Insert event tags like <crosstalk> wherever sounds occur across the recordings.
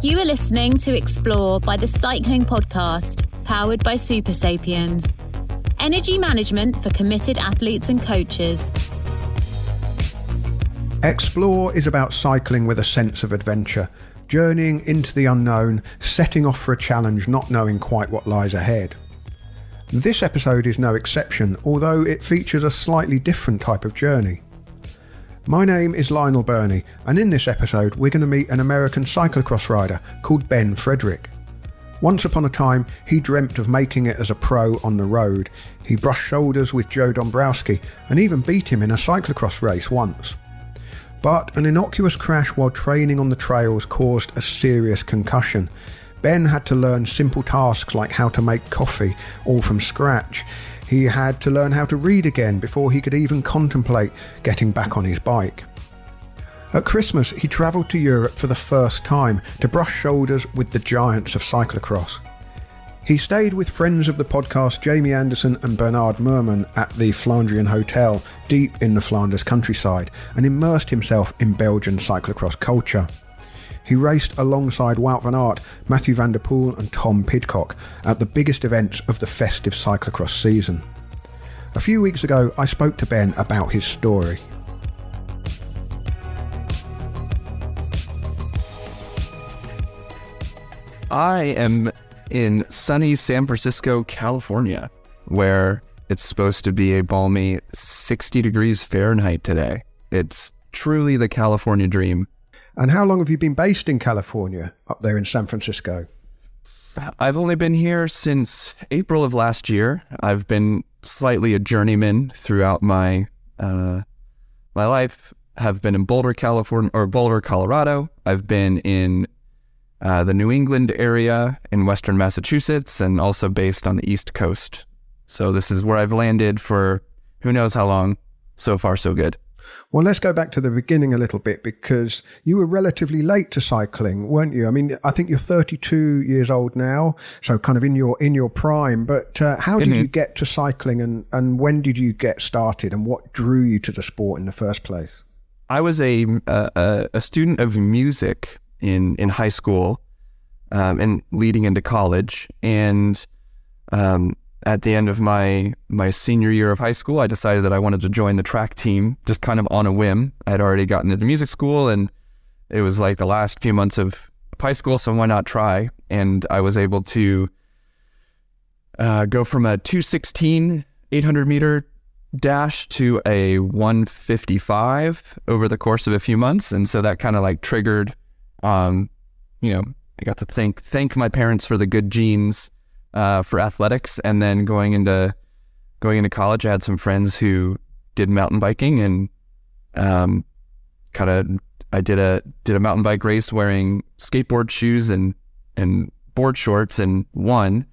You are listening to Explore by the Cycling Podcast, powered by Supersapiens. Energy management for committed athletes and coaches. Explore is about cycling with a sense of adventure, journeying into the unknown, setting off for a challenge, not knowing quite what lies ahead. This episode is no exception, although it features a slightly different type of journey. My name is Lionel Birnie, and in this episode, we're going to meet an American cyclocross rider called Ben Frederick. Once upon a time, he dreamt of making it as a pro on the road. He brushed shoulders with Joe Dombrowski and even beat him in a cyclocross race once. But an innocuous crash while training on the trails caused a serious concussion. Ben had to learn simple tasks like how to make coffee, all from scratch. He had to learn how to read again before he could even contemplate getting back on his bike. At Christmas, he travelled to Europe for the first time to brush shoulders with the giants of cyclocross. He stayed with friends of the podcast Jamie Anderson and Bernard Merman at the Flandrian Hotel deep in the Flanders countryside and immersed himself in Belgian cyclocross culture. He raced alongside Wout van Aert, Mathieu van der Poel and Tom Pidcock at the biggest events of the festive cyclocross season. A few weeks ago, I spoke to Ben about his story. I am in sunny San Francisco, California, where it's supposed to be a balmy 60 degrees Fahrenheit today. It's truly the California dream. And how long have you been based in California, up there in San Francisco? I've only been here since April of last year. I've been slightly a journeyman throughout my uh, my life. Have been in Boulder, California, or Boulder, Colorado. I've been in uh, the New England area in Western Massachusetts, and also based on the East Coast. So this is where I've landed for who knows how long. So far, so good. Well, let's go back to the beginning a little bit because you were relatively late to cycling, weren't you? I mean, I think you're 32 years old now, so kind of in your in your prime. But uh, how did mm-hmm. you get to cycling, and and when did you get started, and what drew you to the sport in the first place? I was a a, a student of music in in high school, um, and leading into college, and um, at the end of my my senior year of high school, I decided that I wanted to join the track team just kind of on a whim. I'd already gotten into music school and it was like the last few months of high school, so why not try? And I was able to uh, go from a 216 800 meter dash to a 155 over the course of a few months, and so that kind of like triggered, um, you know, I got to thank thank my parents for the good genes uh, for athletics, and then going into going into college, I had some friends who did mountain biking, and um, kind of I did a did a mountain bike race wearing skateboard shoes and and board shorts, and won.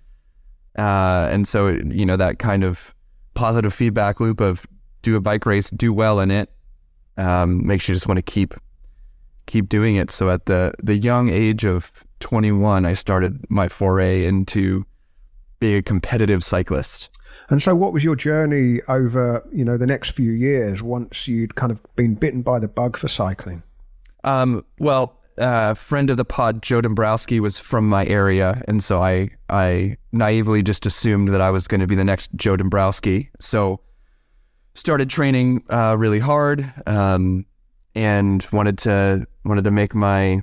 Uh, and so you know that kind of positive feedback loop of do a bike race, do well in it, um, makes you just want to keep keep doing it. So at the the young age of 21, I started my foray into be a competitive cyclist. And so, what was your journey over, you know, the next few years once you'd kind of been bitten by the bug for cycling? Um, well, a uh, friend of the pod, Joe Dombrowski, was from my area, and so I I naively just assumed that I was going to be the next Joe Dombrowski. So, started training uh, really hard, um, and wanted to wanted to make my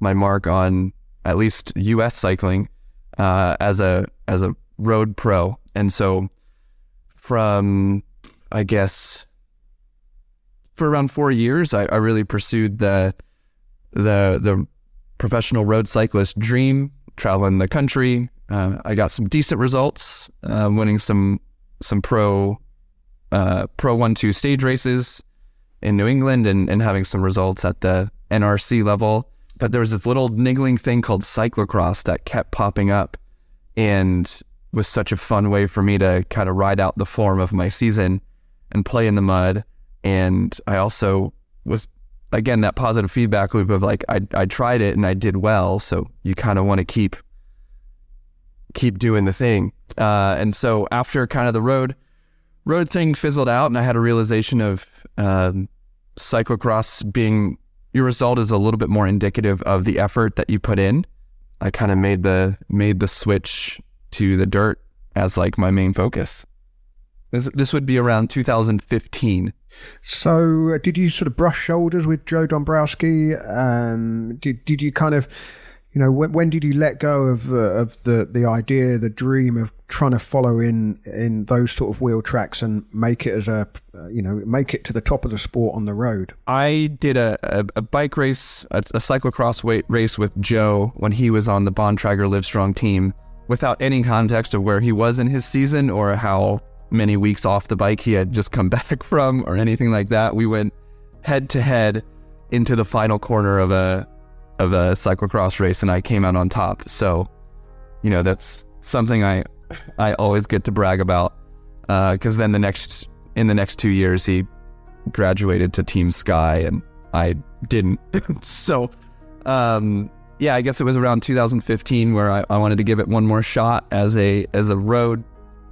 my mark on at least U.S. cycling uh, as a as a road pro, and so from I guess for around four years, I, I really pursued the the the professional road cyclist dream, traveling the country. Uh, I got some decent results, uh, winning some some pro uh, pro one two stage races in New England, and, and having some results at the NRC level. But there was this little niggling thing called cyclocross that kept popping up, and was such a fun way for me to kind of ride out the form of my season and play in the mud. And I also was again that positive feedback loop of like I I tried it and I did well, so you kind of want to keep keep doing the thing. Uh, and so after kind of the road road thing fizzled out, and I had a realization of um, cyclocross being your result is a little bit more indicative of the effort that you put in. I kind of made the made the switch to the dirt as like my main focus. This this would be around 2015. So, uh, did you sort of brush shoulders with Joe Dombrowski? Um, did did you kind of, you know, when, when did you let go of uh, of the the idea, the dream of trying to follow in in those sort of wheel tracks and make it as a, uh, you know, make it to the top of the sport on the road? I did a, a, a bike race, a, a cyclocross weight race with Joe when he was on the Bontrager Livestrong team, without any context of where he was in his season or how many weeks off the bike he had just come <laughs> back from or anything like that. We went head to head into the final corner of a of a cyclocross race and I came out on top. So, you know, that's something I I always get to brag about because uh, then the next in the next two years he graduated to Team Sky and I didn't. <laughs> so, um, yeah, I guess it was around 2015 where I, I wanted to give it one more shot as a as a road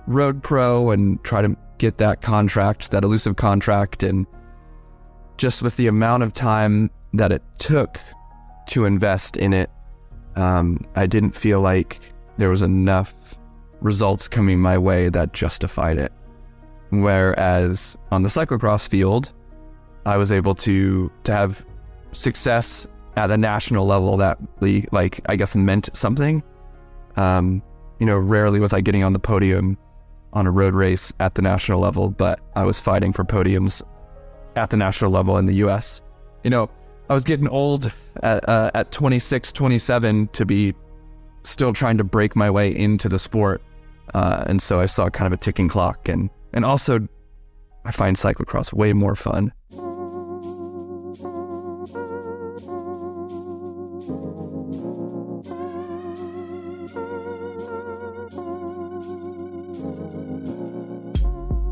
road pro and try to get that contract, that elusive contract. And just with the amount of time that it took to invest in it, um, I didn't feel like there was enough results coming my way that justified it. Whereas on the cyclocross field, I was able to to have success at a national level that like I guess meant something. Um, you know, rarely was I getting on the podium on a road race at the national level, but I was fighting for podiums at the national level in the US. You know, I was getting old at, uh, at 26, 27 to be still trying to break my way into the sport. Uh, and so I saw kind of a ticking clock. And, and also, I find cyclocross way more fun.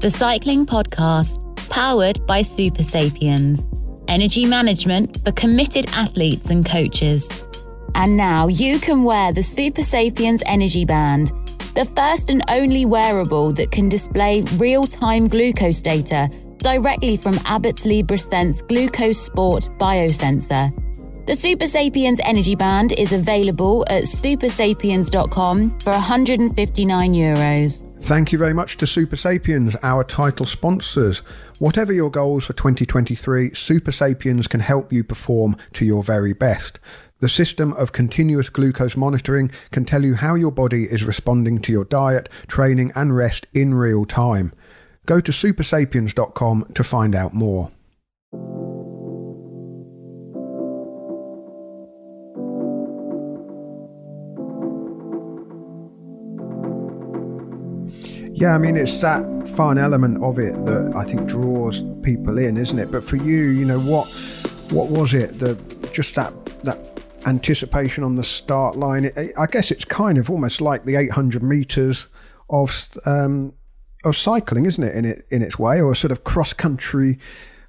the Cycling Podcast, powered by Supersapiens, energy management for committed athletes and coaches. And now you can wear the Supersapiens Energy Band, the first and only wearable that can display real time glucose data directly from Abbott's LibreSense Glucose Sport biosensor. The Supersapiens Energy Band is available at supersapiens.com for 159 euros. Thank you very much to Supersapiens, our title sponsors. Whatever your goals for 2023, Supersapiens can help you perform to your very best. The system of continuous glucose monitoring can tell you how your body is responding to your diet, training, and rest in real time. Go to supersapiens.com to find out more. Yeah, I mean, it's that fun element of it that I think draws people in, isn't it? But for you, you know, what what was it? The just that that anticipation on the start line. It, I guess it's kind of almost like the 800 meters of um, of cycling, isn't it? In it in its way, or a sort of cross country,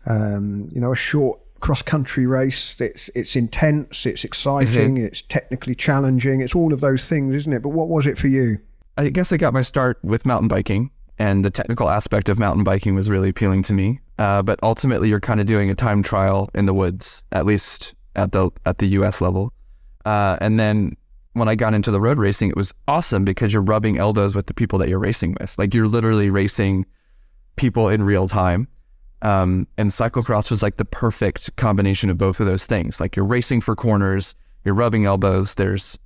um, you know, a short cross country race. It's it's intense, it's exciting, mm-hmm. it's technically challenging. It's all of those things, isn't it? But what was it for you? I guess I got my start with mountain biking, and the technical aspect of mountain biking was really appealing to me. Uh, but ultimately, you're kind of doing a time trial in the woods, at least at the at the U.S. level. Uh, and then when I got into the road racing, it was awesome because you're rubbing elbows with the people that you're racing with. Like you're literally racing people in real time. Um, and cyclocross was like the perfect combination of both of those things. Like you're racing for corners, you're rubbing elbows. There's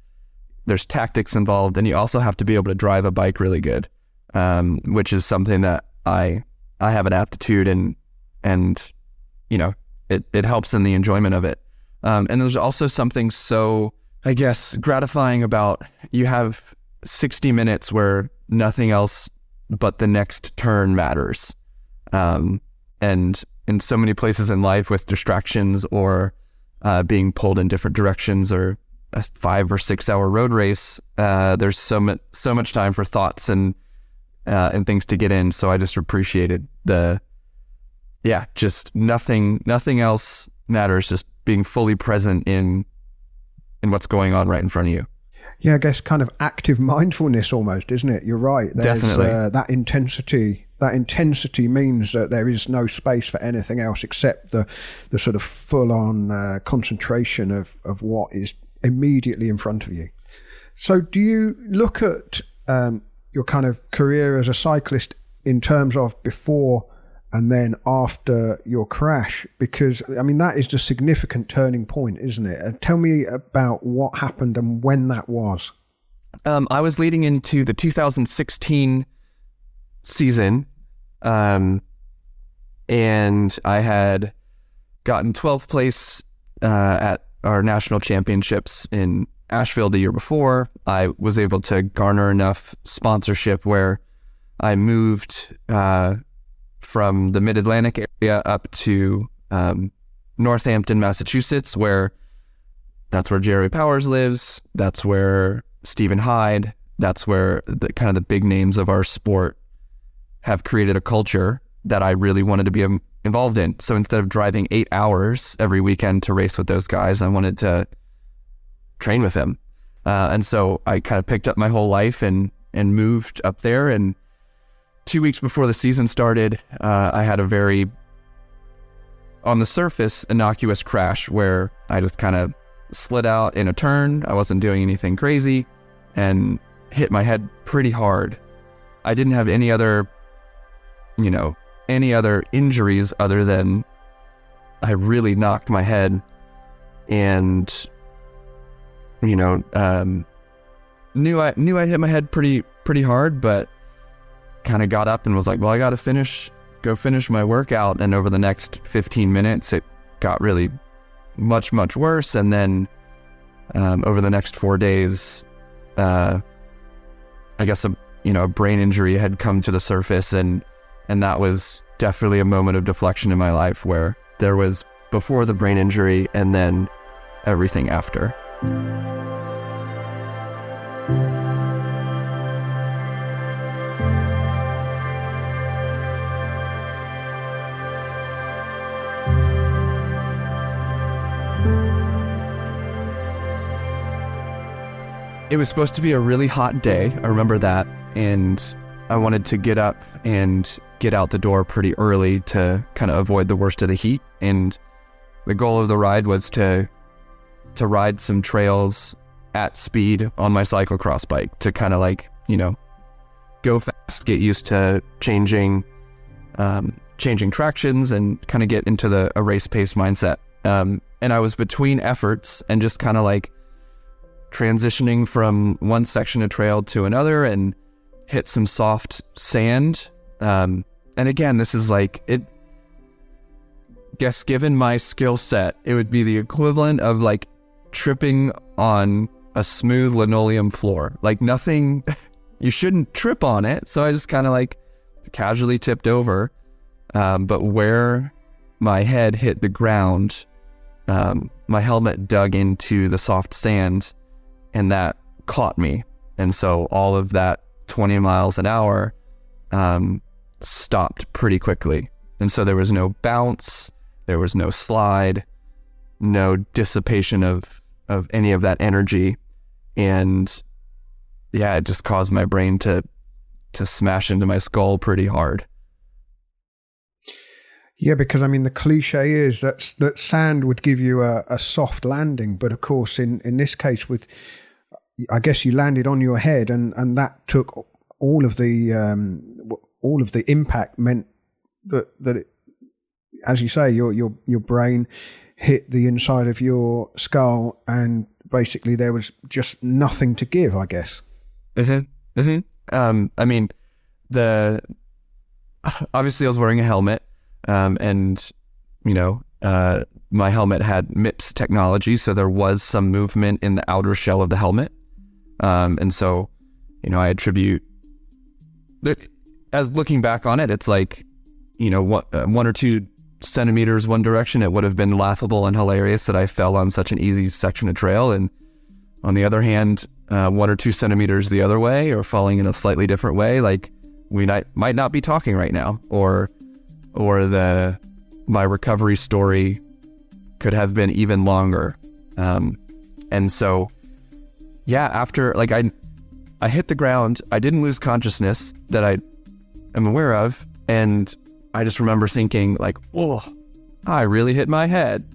there's tactics involved, and you also have to be able to drive a bike really good, um, which is something that I I have an aptitude and and you know it it helps in the enjoyment of it. Um, and there's also something so I guess gratifying about you have 60 minutes where nothing else but the next turn matters, um, and in so many places in life with distractions or uh, being pulled in different directions or a five or six hour road race, uh, there's so much so much time for thoughts and uh, and things to get in. So I just appreciated the yeah, just nothing nothing else matters. Just being fully present in in what's going on right in front of you. Yeah, I guess kind of active mindfulness almost, isn't it? You're right. There's, Definitely. Uh, that intensity that intensity means that there is no space for anything else except the the sort of full on uh, concentration of of what is immediately in front of you. So, do you look at um, your kind of career as a cyclist in terms of before and then after your crash? Because I mean, that is a significant turning point, isn't it? And tell me about what happened and when that was. Um, I was leading into the 2016 season, um, and I had gotten 12th place uh, at our national championships in Asheville the year before. I was able to garner enough sponsorship where I moved uh, from the Mid Atlantic area up to um, Northampton, Massachusetts, where that's where Jerry Powers lives. That's where Stephen Hyde. That's where the kind of the big names of our sport have created a culture that I really wanted to be um, involved in. So instead of driving eight hours every weekend to race with those guys, I wanted to train with them. Uh, and so I kind of picked up my whole life and and moved up there. And two weeks before the season started, uh, I had a very, on the surface, innocuous crash where I just kind of slid out in a turn. I wasn't doing anything crazy and hit my head pretty hard. I didn't have any other, you know, any other injuries other than I really knocked my head and, you know, um, knew I knew I hit my head pretty pretty hard, but kind of got up and was like, well, I got to finish, go finish my workout. And over the next 15 minutes, it got really much much worse. And then um, over the next four days, uh, I guess a you know a brain injury had come to the surface, and and that was definitely a moment of deflection in my life where there was before the brain injury and then everything after. It was supposed to be a really hot day. I remember that. And I wanted to get up and get out the door pretty early to kind of avoid the worst of the heat. And the goal of the ride was to to ride some trails at speed on my cyclocross bike to kind of like, you know, go fast, get used to changing um, changing tractions and kind of get into the a race pace mindset. Um, and I was between efforts and just kind of like transitioning from one section of trail to another and hit some soft sand. Um, and again, this is like it. Guess given my skill set, it would be the equivalent of like tripping on a smooth linoleum floor. Like nothing, <laughs> you shouldn't trip on it. So I just kind of like casually tipped over. Um, but where my head hit the ground, um, my helmet dug into the soft sand and that caught me. And so all of that 20 miles an hour um, stopped pretty quickly. And so there was no bounce, there was no slide, no dissipation of, of any of that energy. And yeah, it just caused my brain to to smash into my skull pretty hard. Yeah, because I mean the cliche is that that sand would give you a, a soft landing, but of course in, in this case with I guess you landed on your head, and, and that took all of the um, all of the impact meant that that it, as you say, your your your brain hit the inside of your skull, and basically there was just nothing to give. I guess. Mm-hmm. Mm-hmm. Um, I mean, the obviously I was wearing a helmet, um, and you know, uh, my helmet had MIPS technology, so there was some movement in the outer shell of the helmet. Um, and so, you know, I attribute, as looking back on it, it's like, you know, one, uh, one or two centimeters one direction, it would have been laughable and hilarious that I fell on such an easy section of trail. And on the other hand, uh, one or two centimeters the other way or falling in a slightly different way, like we might, might not be talking right now or, or the, my recovery story could have been even longer. Um, and so yeah, after like I I hit the ground, I didn't lose consciousness that I am aware of. And I just remember thinking, like, whoa, I really hit my head.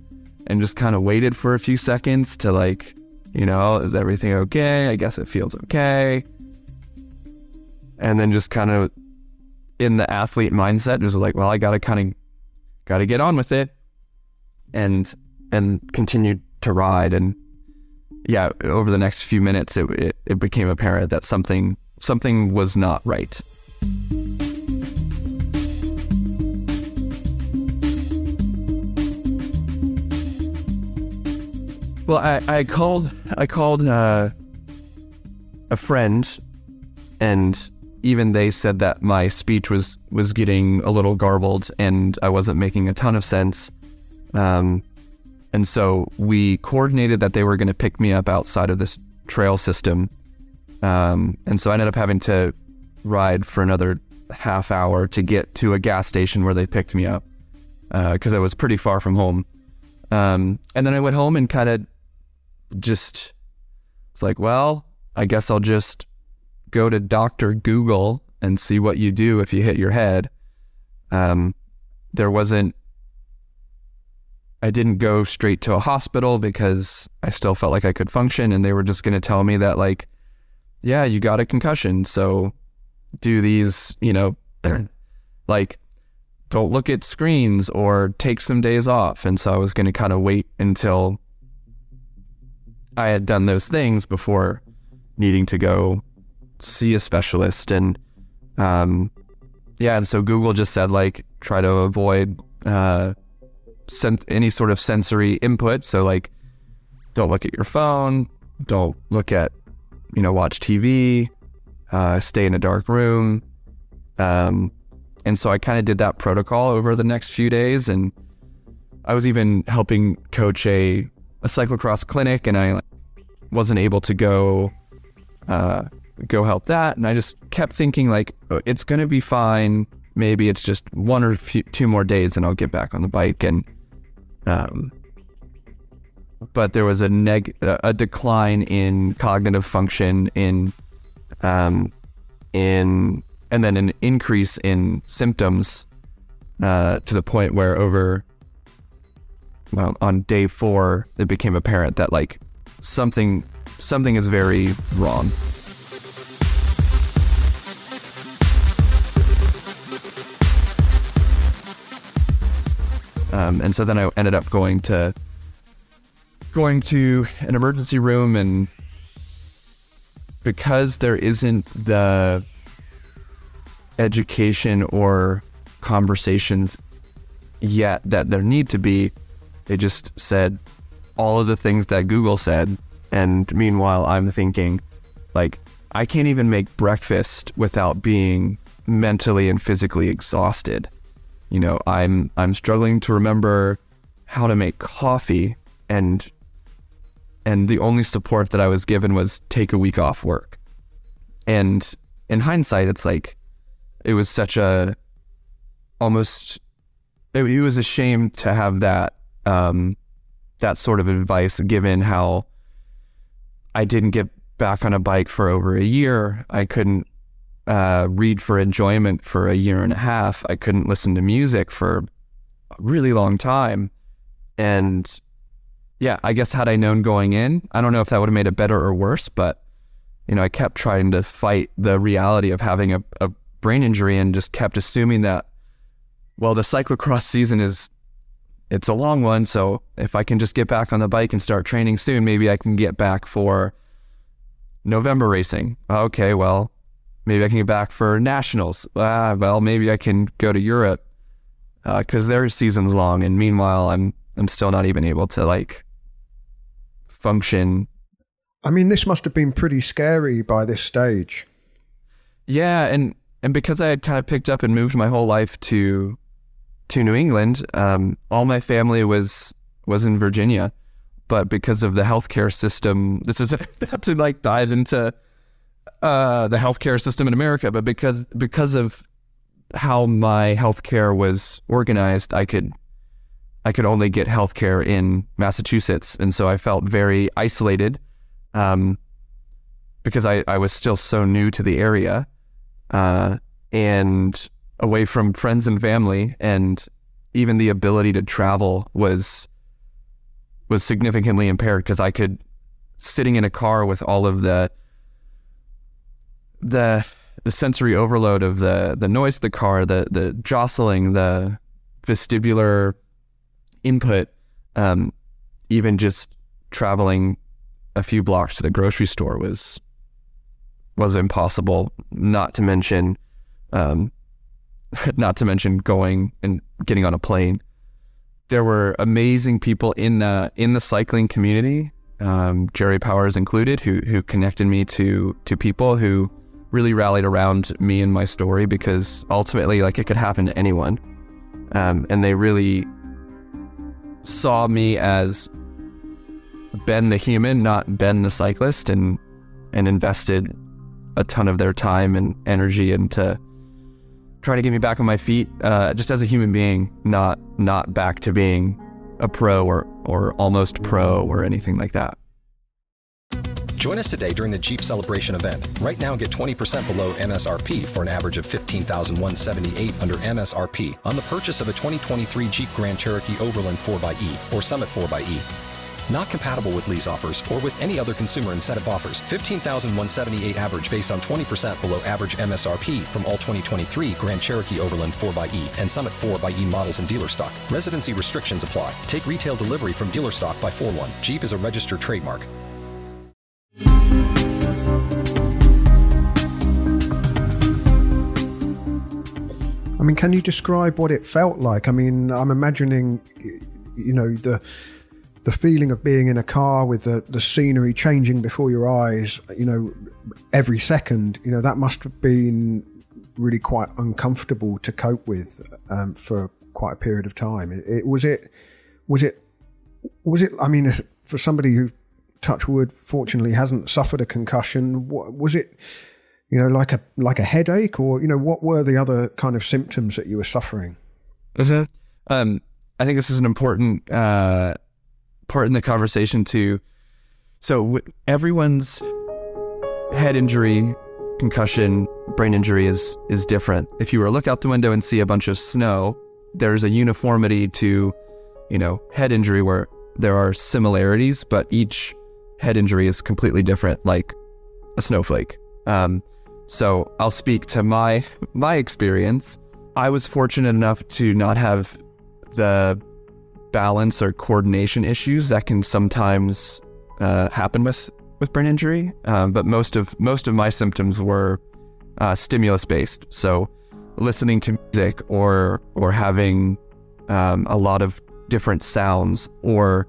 And just kind of waited for a few seconds to, like, you know, is everything okay? I guess it feels okay. And then just kind of in the athlete mindset, just like, well, I got to kind of, got to get on with it and, and continue to ride. And yeah, over the next few minutes, it, it, it became apparent that something, something was not right. Well, I, I called I called uh, a friend, and even they said that my speech was was getting a little garbled, and I wasn't making a ton of sense. Um, and so we coordinated that they were going to pick me up outside of this trail system. Um, and so I ended up having to ride for another half hour to get to a gas station where they picked me up because uh, I was pretty far from home. Um, and then I went home and kind of just it's like, well, I guess I'll just go to Doctor Google and see what you do if you hit your head. Um, there wasn't. I didn't go straight to a hospital because I still felt like I could function, and they were just going to tell me that, like, yeah, you got a concussion, so do these, you know, <clears throat> like, don't look at screens or take some days off. And so I was going to kind of wait until I had done those things before needing to go see a specialist. And um, yeah, and so Google just said, like, try to avoid uh, sen- any sort of sensory input. So, like, don't look at your phone, don't look at, you know, watch TV, uh, stay in a dark room. Um, and so I kind of did that protocol over the next few days. And I was even helping coach a a cyclocross clinic and I wasn't able to go uh, go help that. And I just kept thinking like oh, it's gonna be fine. Maybe it's just one or few, two more days and I'll get back on the bike. And um, but there was a neg a decline in cognitive function in um, in and then an increase in symptoms uh, to the point where over well, on day four, it became apparent that like something something is very wrong. Um, and so then I ended up going to going to an emergency room and because there isn't the education or conversations yet that there need to be they just said all of the things that Google said. And meanwhile, I'm thinking, like, I can't even make breakfast without being mentally and physically exhausted. You know, I'm I'm struggling to remember how to make coffee and and the only support that I was given was take a week off work. And in hindsight, it's like it was such a almost it, it was a shame to have that um, that sort of advice given how I didn't get back on a bike for over a year. I couldn't uh, read for enjoyment for a year and a half. I couldn't listen to music for a really long time. And yeah, I guess had I known going in, I don't know if that would have made it better or worse, but you know, I kept trying to fight the reality of having a, a brain injury and just kept assuming that, well, the cyclocross season is it's a long one. So if I can just get back on the bike and start training soon, maybe I can get back for November racing. Okay, well, maybe I can get back for nationals. Ah, well, maybe I can go to Europe because uh, their season's long. And meanwhile, I'm I'm still not even able to like function. I mean, this must have been pretty scary by this stage. Yeah, and and because I had kind of picked up and moved my whole life to to New England, um, all my family was was in Virginia, but because of the healthcare system, this is <laughs> not to like dive into uh, the healthcare system in America, but because because of how my healthcare was organized, I could I could only get healthcare in Massachusetts, and so I felt very isolated um, because I, I was still so new to the area. Uh, and away from friends and family and even the ability to travel was was significantly impaired because I could sitting in a car with all of the the the sensory overload of the the noise of the car, the the jostling, the vestibular input, um, even just traveling a few blocks to the grocery store was was impossible. Not to mention, um, <laughs> not to mention going and getting on a plane. There were amazing people in the in the cycling community, um, Jerry Powers included, who who connected me to to people who really rallied around me and my story because ultimately, like, it could happen to anyone. Um, and they really saw me as Ben the human, not Ben the cyclist, and and invested a ton of their time and energy into trying to get me back on my feet, uh, just as a human being, not not back to being a pro or or almost pro or anything like that. Join us today during the Jeep Celebration event. Right now, get 20% below MSRP for an average of 15178 under MSRP on the purchase of a 2023 Jeep Grand Cherokee Overland 4xE or Summit 4xE. Not compatible with lease offers or with any other consumer incentive offers. 15,178 average based on 20% below average MSRP from all 2023 Grand Cherokee Overland 4xE and Summit 4xE models in dealer stock. Residency restrictions apply. Take retail delivery from dealer stock by 4 1. Jeep is a registered trademark. I mean, can you describe what it felt like? I mean, I'm imagining, you know, the the feeling of being in a car with the, the scenery changing before your eyes, you know, every second. You know, that must have been really quite uncomfortable to cope with um, for quite a period of time. It, it, was it was it was it? I mean, for somebody who, touch wood, fortunately hasn't suffered a concussion, what, was it? you know, like a like a headache, or you know, what were the other kind of symptoms that you were suffering? Um, I think this is an important uh, part in the conversation too. So everyone's head injury, concussion, brain injury is is different. If you were to look out the window and see a bunch of snow, there's a uniformity to, you know, head injury where there are similarities, but each head injury is completely different, like a snowflake. Um, so I'll speak to my my experience. I was fortunate enough to not have the balance or coordination issues that can sometimes uh, happen with with brain injury. Um, but most of most of my symptoms were uh, stimulus based. So listening to music or or having um, a lot of different sounds or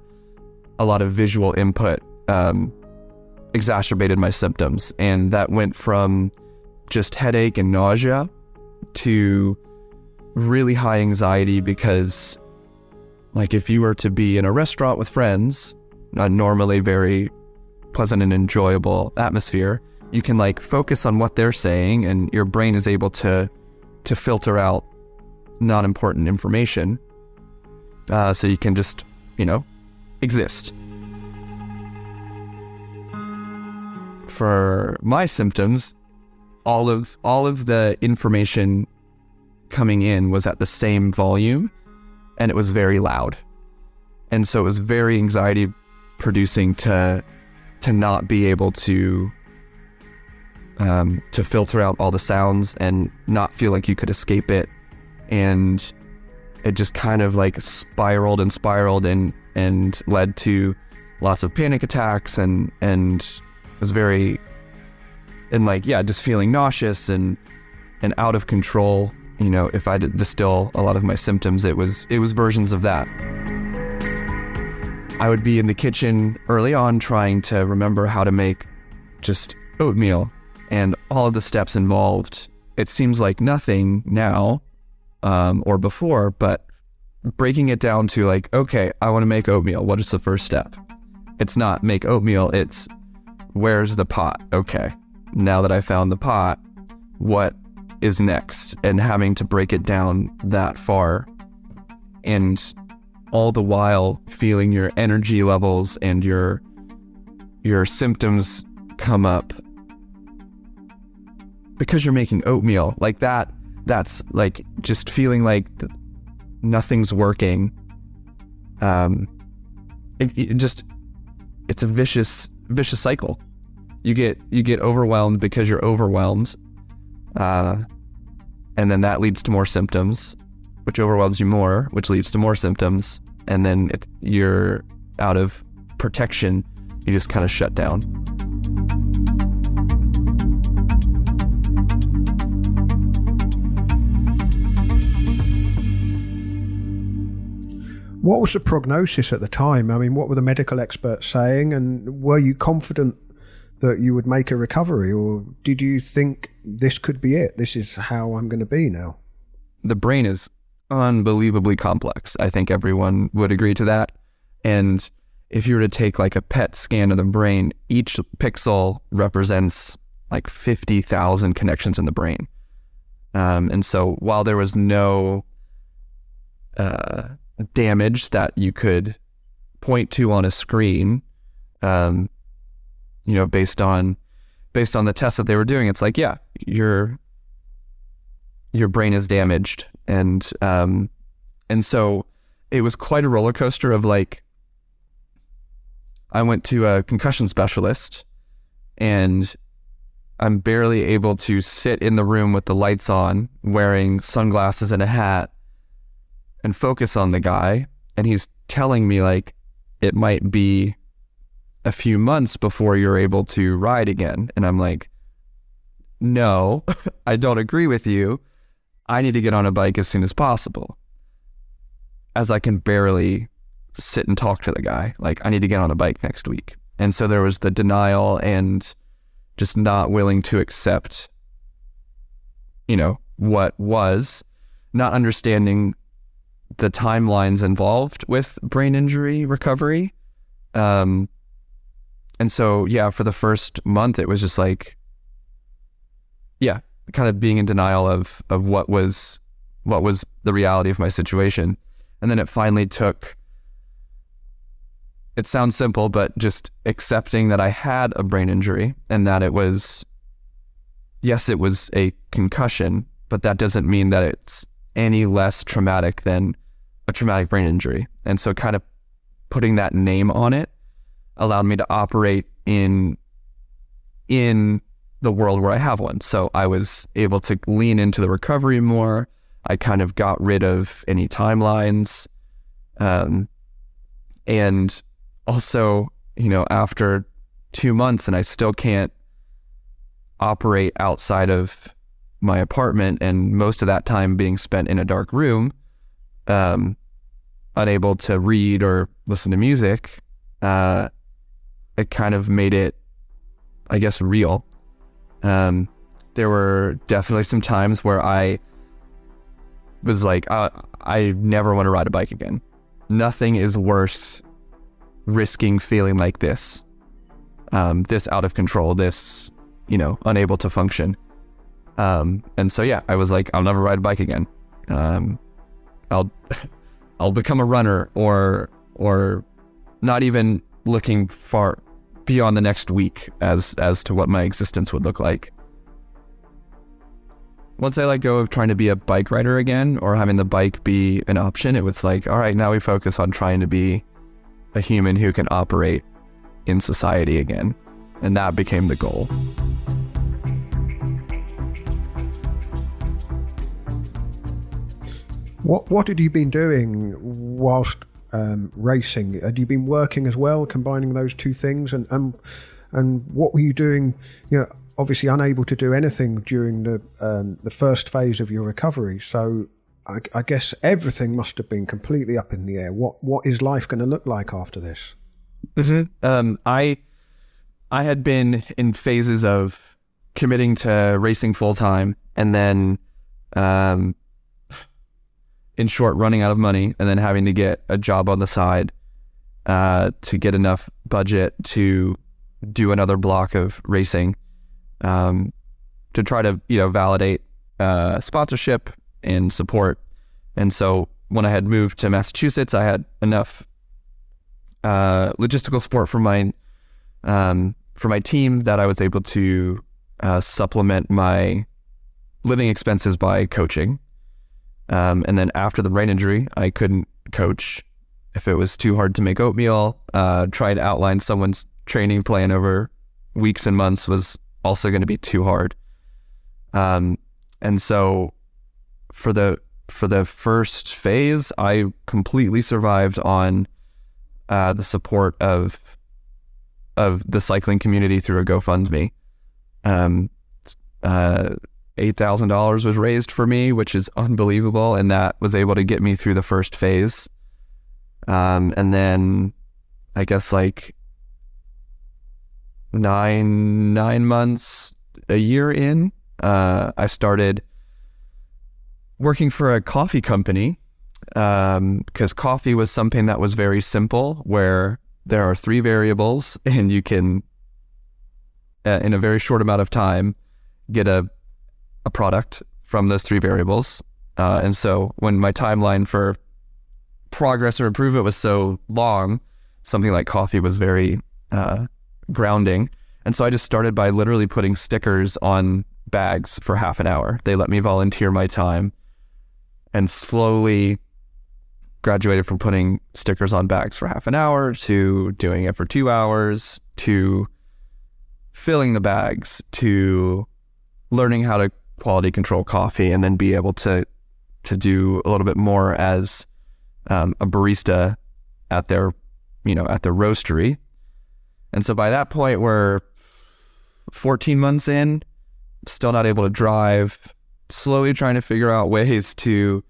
a lot of visual input um, exacerbated my symptoms, and that went from just headache and nausea to really high anxiety because like if you were to be in a restaurant with friends a normally very pleasant and enjoyable atmosphere you can like focus on what they're saying and your brain is able to to filter out not important information uh, so you can just you know exist. For my symptoms all of all of the information coming in was at the same volume and it was very loud. And so it was very anxiety producing to to not be able to um, to filter out all the sounds and not feel like you could escape it. And it just kind of like spiraled and spiraled and and led to lots of panic attacks and and was very and like yeah, just feeling nauseous and and out of control. You know, if I distill a lot of my symptoms, it was it was versions of that. I would be in the kitchen early on trying to remember how to make just oatmeal and all of the steps involved. It seems like nothing now um, or before, but breaking it down to like, okay, I want to make oatmeal. What is the first step? It's not make oatmeal, it's where's the pot? Okay now that I found the pot, what is next? And having to break it down that far. And all the while feeling your energy levels and your your symptoms come up because you're making oatmeal like that that's like just feeling like nothing's working um it, it just it's a vicious vicious cycle you get you get overwhelmed because you're overwhelmed uh and then that leads to more symptoms which overwhelms you more which leads to more symptoms and then it, you're out of protection you just kind of shut down What was the prognosis at the time? I mean, what were the medical experts saying? And were you confident that you would make a recovery? Or did you think this could be it? This is how I'm going to be now? The brain is unbelievably complex. I think everyone would agree to that. And if you were to take like a PET scan of the brain, each pixel represents like 50,000 connections in the brain. Um, and so while there was no uh, damage that you could point to on a screen, um, you know, based on based on the tests that they were doing, it's like, yeah, your your brain is damaged, and um, and so it was quite a roller coaster of like. I went to a concussion specialist, and I'm barely able to sit in the room with the lights on, wearing sunglasses and a hat, and focus on the guy. And he's telling me, like, it might be a few months before you're able to ride again. And I'm like, no, <laughs> I don't agree with you. I need to get on a bike as soon as possible. As I can barely sit and talk to the guy. Like, I need to get on a bike next week. And so there was the denial and just not willing to accept, you know, what was, not understanding the timelines involved with brain injury recovery. Um, and so, yeah, for the first month, it was just like, yeah, kind of being in denial of of what was what was the reality of my situation. And then it finally took. It sounds simple, but just accepting that I had a brain injury and that it was, yes, it was a concussion, but that doesn't mean that it's any less traumatic than a traumatic brain injury. And so kind of putting that name on it allowed me to operate in in the world where I have one. So I was able to lean into the recovery more. I kind of got rid of any timelines. Um, and also, you know, after two months and I still can't operate outside of my apartment and most of that time being spent in a dark room, um, unable to read or listen to music, uh, it kind of made it, I guess, real. Um, there were definitely some times where I was like, uh, I never want to ride a bike again. Nothing is worse risking feeling like this, um, this out of control, this, you know, unable to function. Um, and so, yeah, I was like, I'll never ride a bike again. Um, I'll <laughs> I'll become a runner or or not even looking far beyond the next week as as to what my existence would look like. Once I let go of trying to be a bike rider again or having the bike be an option, it was like, all right, now we focus on trying to be a human who can operate in society again. And that became the goal. What what had you been doing whilst um, racing? Had you been working as well, combining those two things? And and and what were you doing? You know, obviously unable to do anything during the um, the first phase of your recovery. So I, I, guess everything must have been completely up in the air. What what is life going to look like after this? Mm-hmm. Um, I I had been in phases of committing to racing full time, and then um, in short, running out of money and then having to get a job on the side uh, to get enough budget to do another block of racing um, to try to you know validate uh, sponsorship and support. And so when I had moved to Massachusetts, I had enough uh, logistical support from my um, for my team that I was able to uh, supplement my living expenses by coaching. Um, and then after the brain injury, I couldn't coach if it was too hard to make oatmeal. Uh, try to outline someone's training plan over weeks and months was also going to be too hard. Um, and so for the for the first phase, I completely survived on uh, the support of of the cycling community through a GoFundMe. Um, uh, eight thousand dollars was raised for me, which is unbelievable, and that was able to get me through the first phase. Um, and then I guess like nine nine months, a year in, uh, I started working for a coffee company because um, coffee was something that was very simple, where there are three variables, <laughs> and you can, uh, in a very short amount of time, get a a product from those three variables. Uh, and so when my timeline for progress or improvement was so long, something like coffee was very uh, grounding. And so I just started by literally putting stickers on bags for half an hour. They let me volunteer my time and slowly graduated from putting stickers on bags for half an hour to doing it for two hours to filling the bags to learning how to quality control coffee and then be able to to do a little bit more as um, a barista at their you know at the roastery. And so by that point we're 14 months in still not able to drive slowly trying to figure out ways to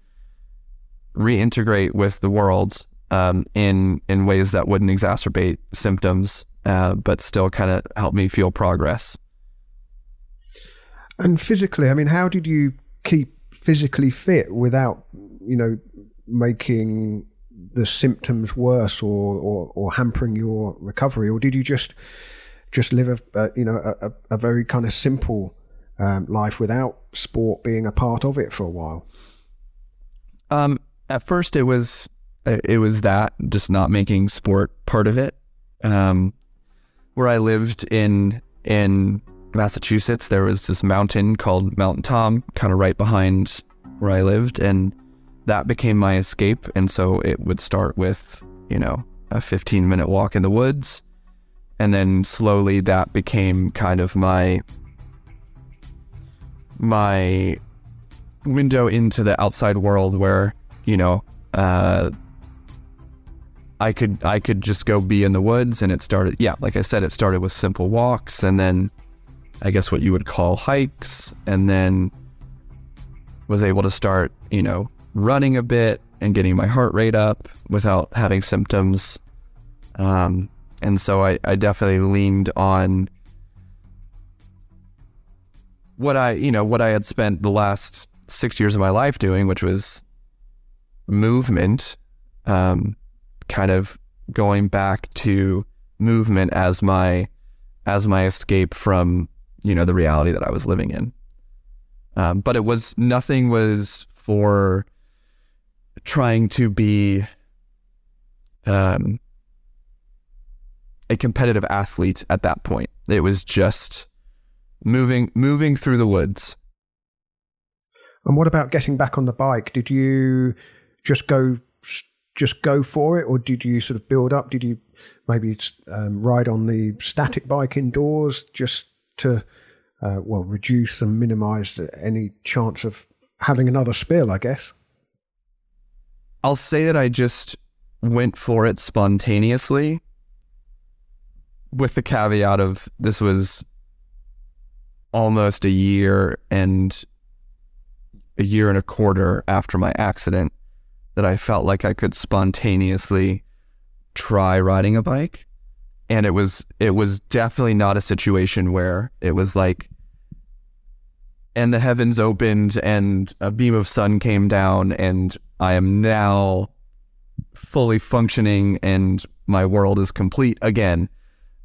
reintegrate with the world um, in in ways that wouldn't exacerbate symptoms uh, but still kind of help me feel progress and physically, I mean, how did you keep physically fit without, you know, making the symptoms worse or, or, or hampering your recovery? Or did you just just live a, a you know a, a, very kind of simple um, life without sport being a part of it for a while? Um, at first, it was it was that just not making sport part of it. Um, where I lived in in Massachusetts, there was this mountain called Mount Tom, kind of right behind where I lived, and that became my escape. And so it would start with, you know, a 15 minute walk in the woods. And then slowly that became kind of my my window into the outside world where, you know, uh, I could I could just go be in the woods and it started yeah, like I said, it started with simple walks and then I guess what you would call hikes, and then was able to start, you know, running a bit and getting my heart rate up without having symptoms. Um, and so I, I definitely leaned on what I, you know, what I had spent the last six years of my life doing, which was movement, um, kind of going back to movement as my as my escape from you know, the reality that I was living in. Um, but it was nothing was for trying to be um, a competitive athlete at that point. It was just moving moving through the woods. And what about getting back on the bike? Did you just go just go for it, or did you sort of build up? Did you maybe um, ride on the static bike indoors just to uh, well reduce and minimize any chance of having another spill, I guess. I'll say that I just went for it spontaneously with the caveat of this was almost a year and a year and a quarter after my accident that I felt like I could spontaneously try riding a bike and it was it was definitely not a situation where it was like and the heavens opened and a beam of sun came down and I am now fully functioning and my world is complete again.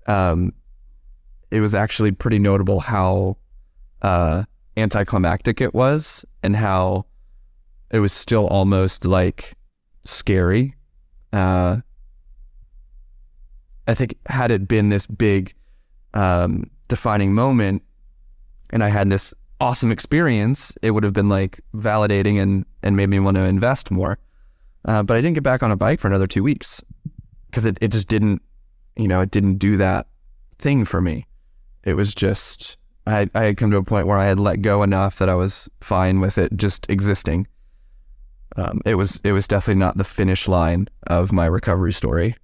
Um, it was actually pretty notable how uh, anticlimactic it was and how it was still almost like scary. Uh, I think had it been this big um, defining moment, and I had this awesome experience, it would have been like validating and, and made me want to invest more. Uh, but I didn't get back on a bike for another two weeks because it, it just didn't, you know, it didn't do that thing for me. It was just, I, I had come to a point where I had let go enough that I was fine with it just existing. Um, it was it was definitely not the finish line of my recovery story.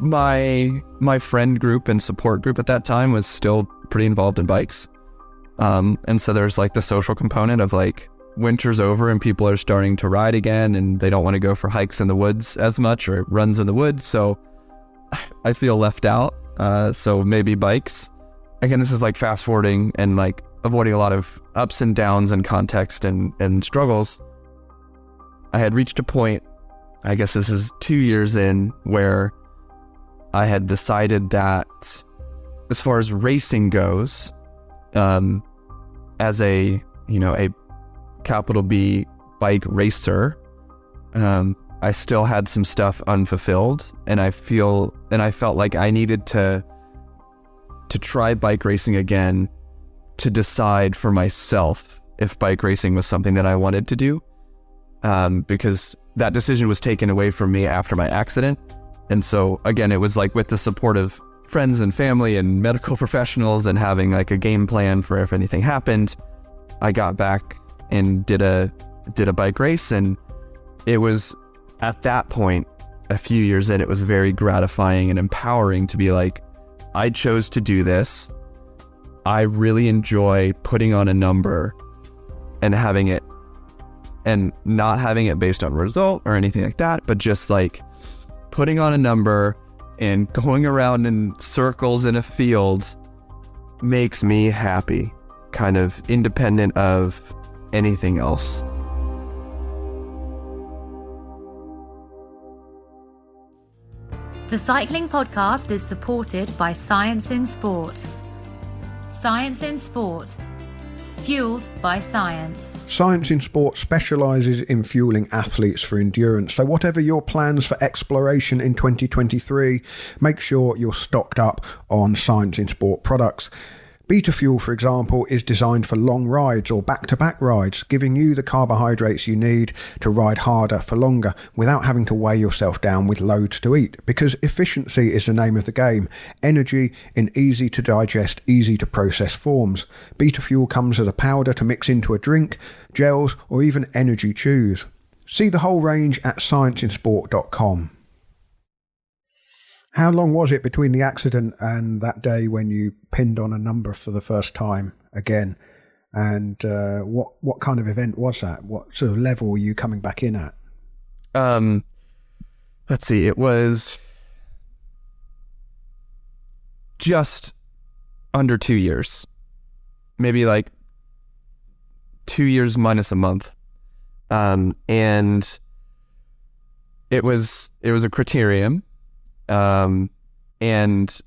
My my friend group and support group at that time was still pretty involved in bikes. Um, and so there's like the social component of like winter's over and people are starting to ride again and they don't want to go for hikes in the woods as much or runs in the woods. So <sighs> I feel left out. Uh, so maybe bikes. Again, this is like fast forwarding and like avoiding a lot of ups and downs and context and, and struggles. I had reached a point, I guess this is two years in, where I had decided that as far as racing goes, um, as a you know a capital B bike racer, um, I still had some stuff unfulfilled, and I feel and I felt like I needed to to try bike racing again to decide for myself if bike racing was something that I wanted to do, um, because that decision was taken away from me after my accident and so again, it was like with the support of friends and family and medical <laughs> professionals and having like a game plan for if anything happened, I got back and did a did a bike race and it was at that point a few years in it was very gratifying and empowering to be like I chose to do this. I really enjoy putting on a number and having it and not having it based on result or anything like that, but just like putting on a number and going around in circles in a field makes me happy, kind of independent of anything else. The Cycling Podcast is supported by Science in Sport. Science in Sport Fueled by science. Science in Sport specialises in fueling athletes for endurance. So, whatever your plans for exploration in 2023, make sure you're stocked up on Science in Sport products. Beta Fuel, for example, is designed for long rides or back to back rides, giving you the carbohydrates you need to ride harder for longer without having to weigh yourself down with loads to eat. Because efficiency is the name of the game energy in easy to digest, easy to process forms. Beta Fuel comes as a powder to mix into a drink, gels, or even energy chews. See the whole range at scienceinsport.com. How long was it between the accident and that day when you pinned on a number for the first time again? And uh, what what kind of event was that? What sort of level were you coming back in at? Um, let's see. It was just under two years, maybe like two years minus a month. Um, and it was it was a criterium um, and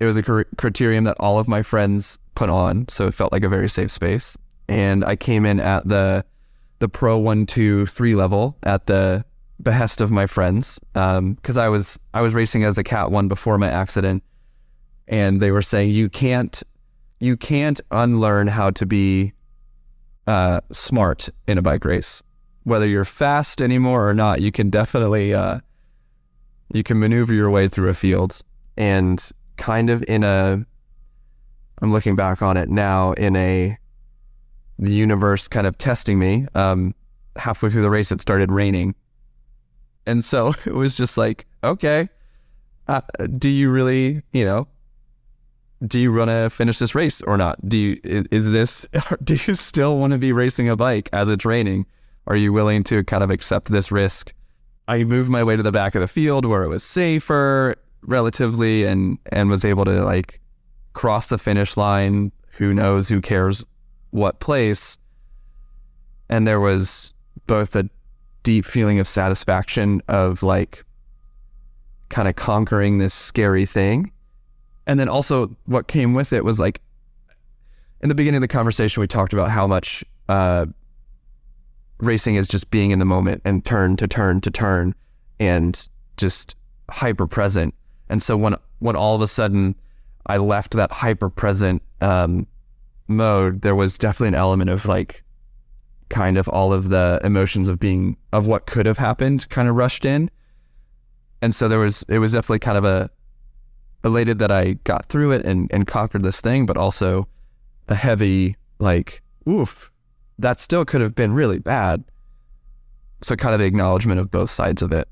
it was a cr- criterium that all of my friends put on, so it felt like a very safe space. And I came in at the the pro one, two, three level at the behest of my friends, because um, I was I was racing as a cat one before my accident, and they were saying you can't you can't unlearn how to be uh, smart in a bike race. Whether you're fast anymore or not, you can definitely uh, you can maneuver your way through a field and kind of in a I'm looking back on it now in a the universe kind of testing me. Um, halfway through the race, it started raining, and so <laughs> it was just like, okay, uh, do you really, you know, do you want to finish this race or not? Do you is, is this? <laughs> Do you still want to be racing a bike as it's raining? Are you willing to kind of accept this risk I moved my way to the back of the field where it was safer relatively and and was able to like cross the finish line. Who knows? Who cares what place? And there was both a deep feeling of satisfaction of like kind of conquering this scary thing. And then also what came with it was like in the beginning of the conversation, we talked about how much uh, racing is just being in the moment and turn to turn to turn and just hyper present. And so when when all of a sudden I left that hyper present um, mode, there was definitely an element of like kind of all of the emotions of being of what could have happened kind of rushed in. And so there was it was definitely kind of a elated that I got through it and, and conquered this thing, but also a heavy like, oof, that still could have been really bad. So kind of the acknowledgement of both sides of it.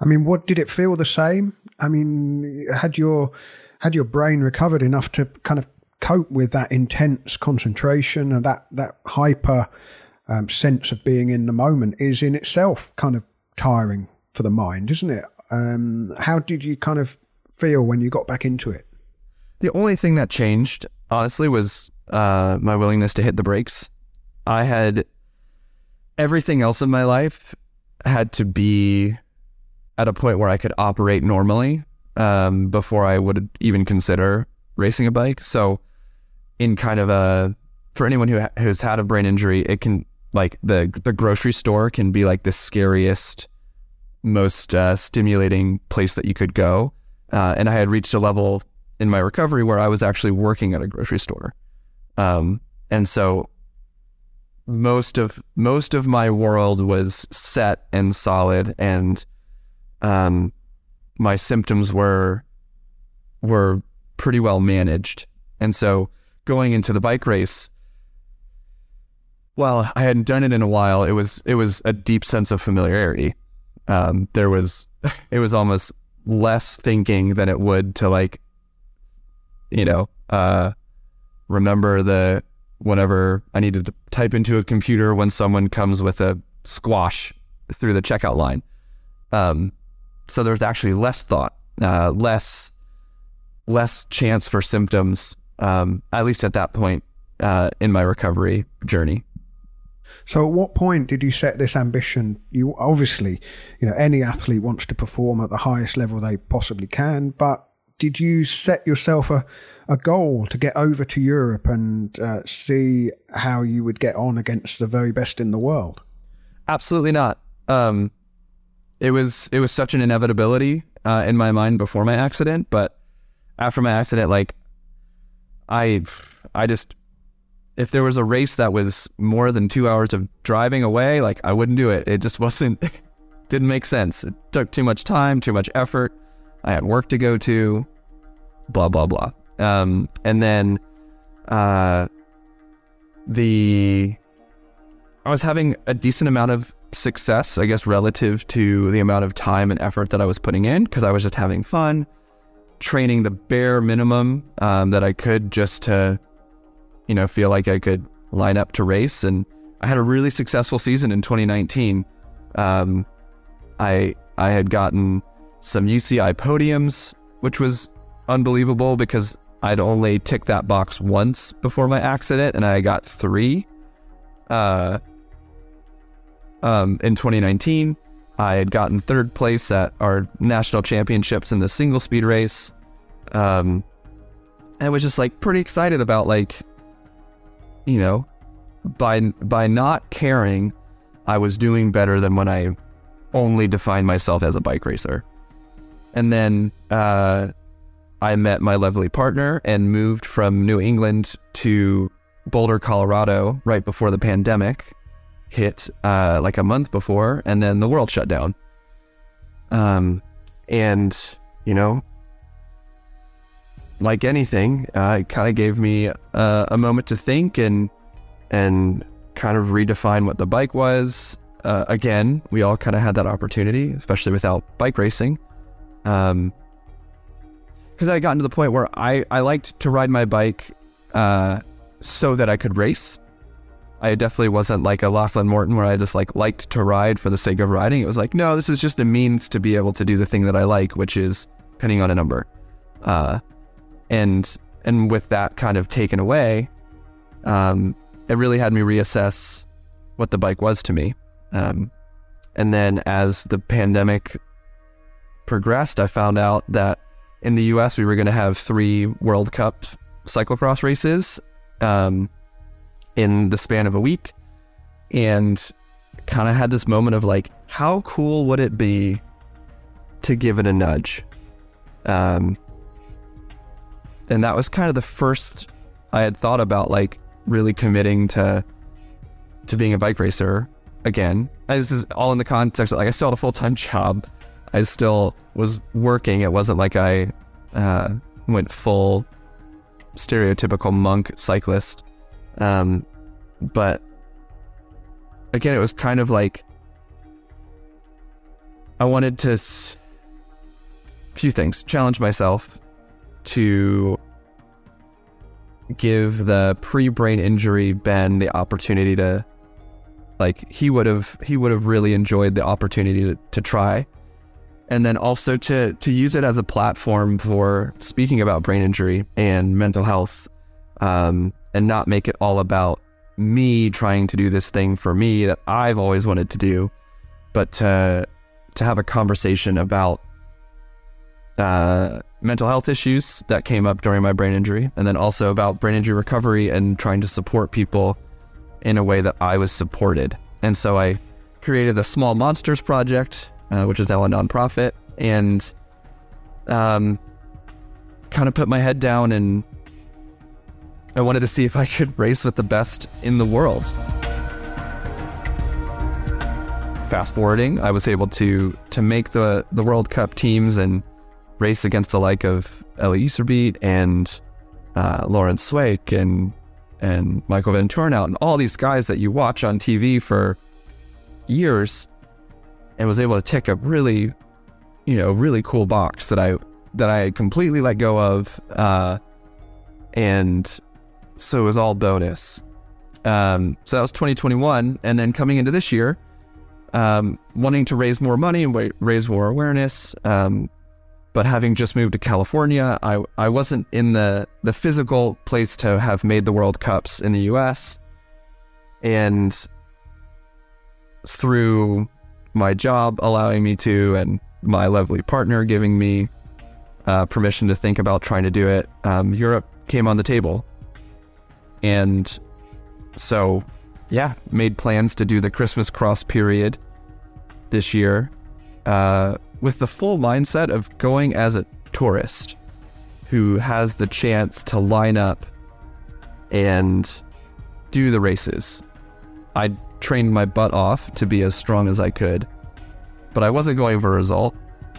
I mean, what did it feel the same? I mean, had your had your brain recovered enough to kind of cope with that intense concentration and that that hyper um, sense of being in the moment is in itself kind of tiring for the mind, isn't it? Um, how did you kind of feel when you got back into it? The only thing that changed, honestly, was uh, my willingness to hit the brakes. I had everything else in my life had to be at a point where I could operate normally um, before I would even consider racing a bike. So, in kind of a for anyone who ha- who's had a brain injury, it can like the the grocery store can be like the scariest, most uh, stimulating place that you could go. Uh, and I had reached a level in my recovery where I was actually working at a grocery store. Um, and so most of most of my world was set and solid and um, my symptoms were were pretty well managed. And so going into the bike race, well, I hadn't done it in a while. It was it was a deep sense of familiarity. Um, there was <laughs> it was almost less thinking than it would to like, you know, uh, remember the whenever I needed to type into a computer when someone comes with a squash through the checkout line. Um, so there's actually less thought, uh, less less chance for symptoms, um, at least at that point uh, in my recovery journey. So, at what point did you set this ambition? You obviously, you know, any athlete wants to perform at the highest level they possibly can, but did you set yourself a, a goal to get over to Europe and uh, see how you would get on against the very best in the world? Absolutely not. Um, it was it was such an inevitability uh, in my mind before my accident, but after my accident, like I I just if there was a race that was more than two hours of driving away, like I wouldn't do it. It just wasn't <laughs> didn't make sense. It took too much time, too much effort. I had work to go to, blah blah blah. Um, and then uh, the I was having a decent amount of success, I guess, relative to the amount of time and effort that I was putting in because I was just having fun, training the bare minimum um, that I could just to, you know, feel like I could line up to race. And I had a really successful season in 2019. Um, I I had gotten some UCI podiums, which was unbelievable because I'd only ticked that box once before my accident, and I got three. Uh, um, in 2019, I had gotten third place at our national championships in the single speed race. Um, I was just like pretty excited about like, you know, by by not caring, I was doing better than when I only defined myself as a bike racer. And then uh, I met my lovely partner and moved from New England to Boulder, Colorado, right before the pandemic hit uh, like a month before, and then the world shut down. Um, and you know, like anything, uh, it kind of gave me uh, a moment to think and and kind of redefine what the bike was. Uh, again, we all kind of had that opportunity, especially without bike racing. Um, because I gotten to the point where I, I liked to ride my bike uh, so that I could race I definitely wasn't like a Lachlan Morton where I just like liked to ride for the sake of riding. It was like, no, this is just a means to be able to do the thing that I like, which is pinning on a number. Uh, and and with that kind of taken away, um, it really had me reassess what the bike was to me. Um, and then as the pandemic progressed, I found out that in the U.S. we were going to have three World Cup cyclocross races um, in the span of a week, and kind of had this moment of like, how cool would it be to give it a nudge? Um, and that was kind of the first I had thought about like really committing to to being a bike racer again. And this is all in the context of like I still had a full time <laughs> job. I still was working. It wasn't like I uh, went full stereotypical monk cyclist. Um, but again, it was kind of like I wanted to s- few things challenge myself to give the pre-brain injury Ben the opportunity to like he would have he would have really enjoyed the opportunity to, to try and then also to to use it as a platform for speaking about brain injury and mental health um, and not make it all about me trying to do this thing for me that I've always wanted to do but to to have a conversation about uh, mental health issues that came up during my brain injury, and then also about brain injury recovery and trying to support people in a way that I was supported. And so I created the Small Monsters Project, uh, which is now a nonprofit, and um, kind of put my head down and I wanted to see if I could race with the best in the world. Fast forwarding, I was able to to make the the World Cup teams and race against the like of Eli Iserbyt and uh, Laurens Sweeck and and Michael Vanthourenhout and all these guys that you watch on TV for years, and was able to tick a really, you know, really cool box that I that I had completely let go of, uh, and so it was all bonus. Um, so that was 2021, and then coming into this year, um, wanting to raise more money and raise more awareness. Um, but having just moved to California, I I wasn't in the the physical place to have made the World Cups in the U.S. And through my job allowing me to, and my lovely partner giving me uh, permission to think about trying to do it, um, Europe came on the table, and so yeah, made plans to do the Christmas cross period this year. Uh, with the full mindset of going as a tourist who has the chance to line up and do the races. I trained my butt off to be as strong as I could, but I wasn't going for a result.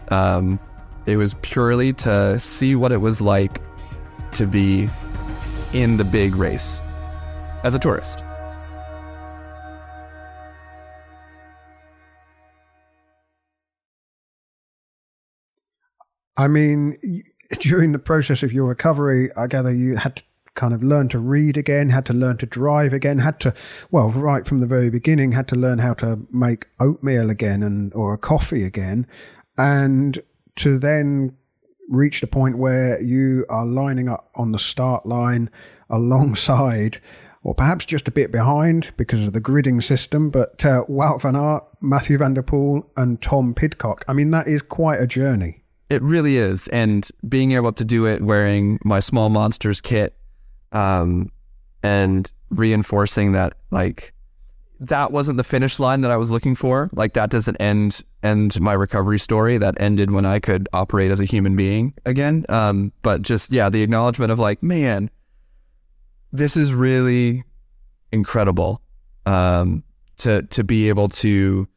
Um, it was purely to see what it was like to be in the big race as a tourist. I mean, during the process of your recovery, I gather you had to kind of learn to read again, had to learn to drive again, had to, well, right from the very beginning, had to learn how to make oatmeal again and or a coffee again, and to then reach the point where you are lining up on the start line alongside or perhaps just a bit behind because of the gridding system, but uh, Wout van Aert, Mathieu van der Poel, and Tom Pidcock. I mean, that is quite a journey. It really is. And being able to do it wearing my small monsters kit um, and reinforcing that, like, that wasn't the finish line that I was looking for. Like, that doesn't end end my recovery story. That ended when I could operate as a human being again. Um, but just, yeah, the acknowledgement of, like, man, this is really incredible um, to to be able to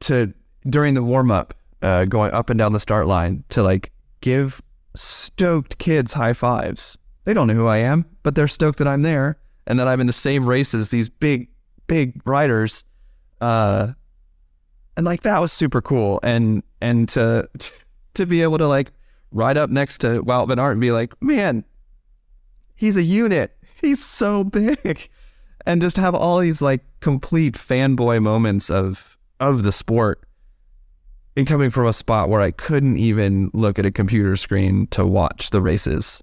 to during the warm up uh, going up and down the start line to like give stoked kids high fives. They don't know who I am, but they're stoked that I'm there and that I'm in the same race as these big, big riders. Uh, and like that was super cool. And and to to be able to like ride up next to Wout Van Aert and be like, man, he's a unit. He's so big. <laughs> And just have all these like complete fanboy moments of of the sport and coming from a spot where I couldn't even look at a computer screen to watch the races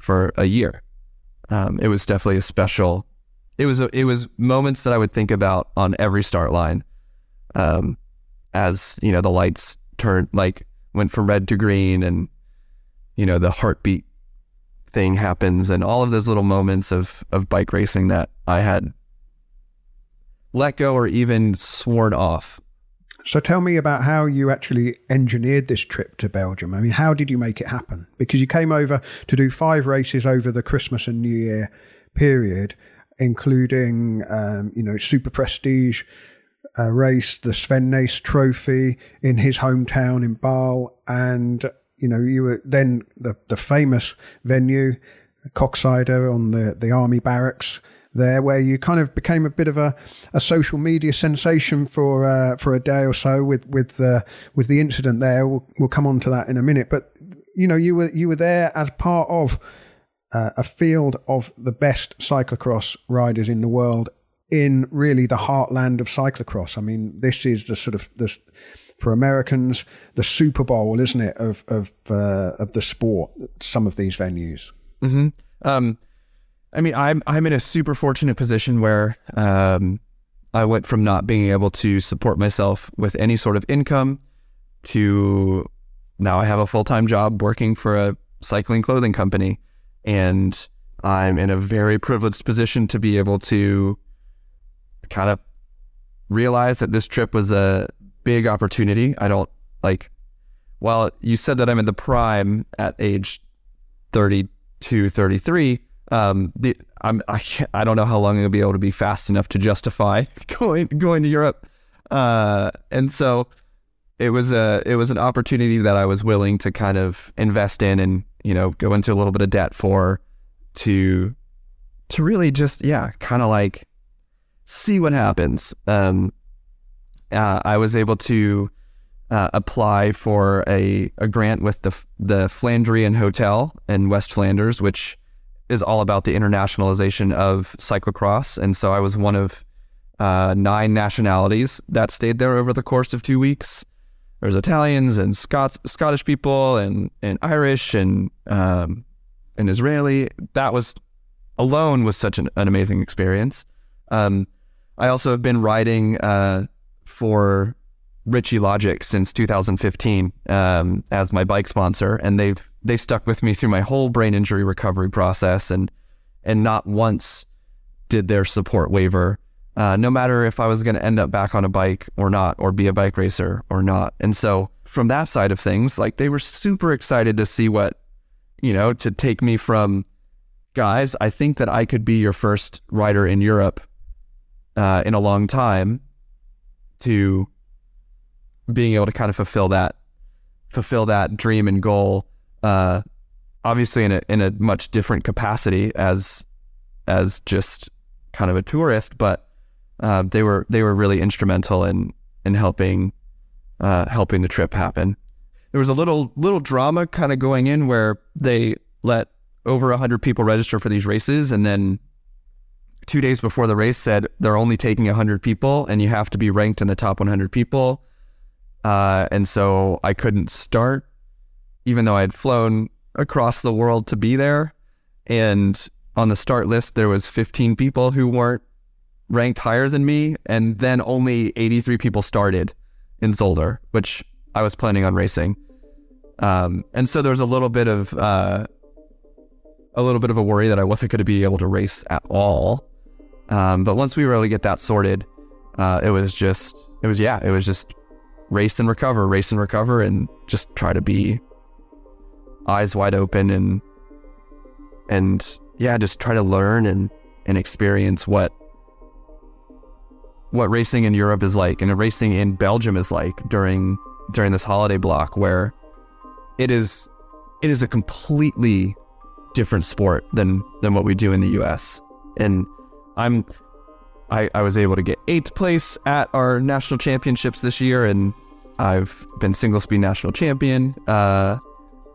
for a year. Um, it was definitely a special. It was a, it was moments that I would think about on every start line, um, as you know the lights turned like went from red to green, and you know the heartbeat thing happens and all of those little moments of of bike racing that I had let go or even sworn off. So tell me about how you actually engineered this trip to Belgium. I mean, how did you make it happen? Because you came over to do five races over the Christmas and New Year period, including, um, you know, super prestige uh, race, the Sven Nys Trophy in his hometown in Baal, and you know, you were then the the famous venue, Koksijde on the the army barracks there, where you kind of became a bit of a, a social media sensation for uh, for a day or so with with uh, with the incident there. We'll, we'll come on to that in a minute, but you know, you were you were there as part of uh, a field of the best cyclocross riders in the world in really the heartland of cyclocross. I mean, this is the sort of this for Americans the Super Bowl, isn't it, of of uh, of the sport? Some of these venues. Mm-hmm. Um, I mean, I'm I'm in a super fortunate position where um, I went from not being able to support myself with any sort of income to now I have a full time job working for a cycling clothing company, and I'm in a very privileged position to be able to kind of realize that this trip was a big opportunity. I don't like, well, you said that I'm in the prime at age 32, 33. Um, the, I'm, I, I don't know how long I'll be able to be fast enough to justify <laughs> going, going to Europe. Uh, and so it was a, it was an opportunity that I was willing to kind of invest in and, you know, go into a little bit of debt for to, to really just, yeah, kind of like see what happens. Um, uh, I was able to uh, apply for a, a grant with the the Flandrian Hotel in West Flanders, which is all about the internationalization of cyclocross. And so I was one of uh, nine nationalities that stayed there over the course of two weeks. There's Italians and Scots, Scottish people and, and Irish and um, and Israeli. That was alone was such an, an amazing experience. Um, I also have been riding uh, for Ritchey Logic since 2015 um, as my bike sponsor, and they've they stuck with me through my whole brain injury recovery process, and and not once did their support waver. Uh, no matter if I was going to end up back on a bike or not, or be a bike racer or not. And so, from that side of things, like they were super excited to see what, you know, to take me from guys, I think that I could be your first rider in Europe uh, in a long time to being able to kind of fulfill that fulfill that dream and goal uh, obviously in a in a much different capacity as as just kind of a tourist but uh, they were they were really instrumental in in helping uh, helping the trip happen there was a little little drama kind of going in where they let over 100 people register for these races and then two days before the race said they're only taking 100 people and you have to be ranked in the top 100 people. Uh, and so I couldn't start, even though I had flown across the world to be there. And on the start list, there was 15 people who weren't ranked higher than me. And then only 83 people started in Zolder, which I was planning on racing. Um, and so there was a little bit of, uh, a little bit of a worry that I wasn't going to be able to race at all. Um, but once we were able to get that sorted, uh, it was just, it was, yeah, it was just race and recover, race and recover, and just try to be eyes wide open and, and yeah, just try to learn and, and experience what, what racing in Europe is like and racing in Belgium is like during, during this holiday block where it is, it is a completely different sport than, than what we do in the US. And, I'm I, I was able to get eighth place at our national championships this year, and I've been single speed national champion. Uh,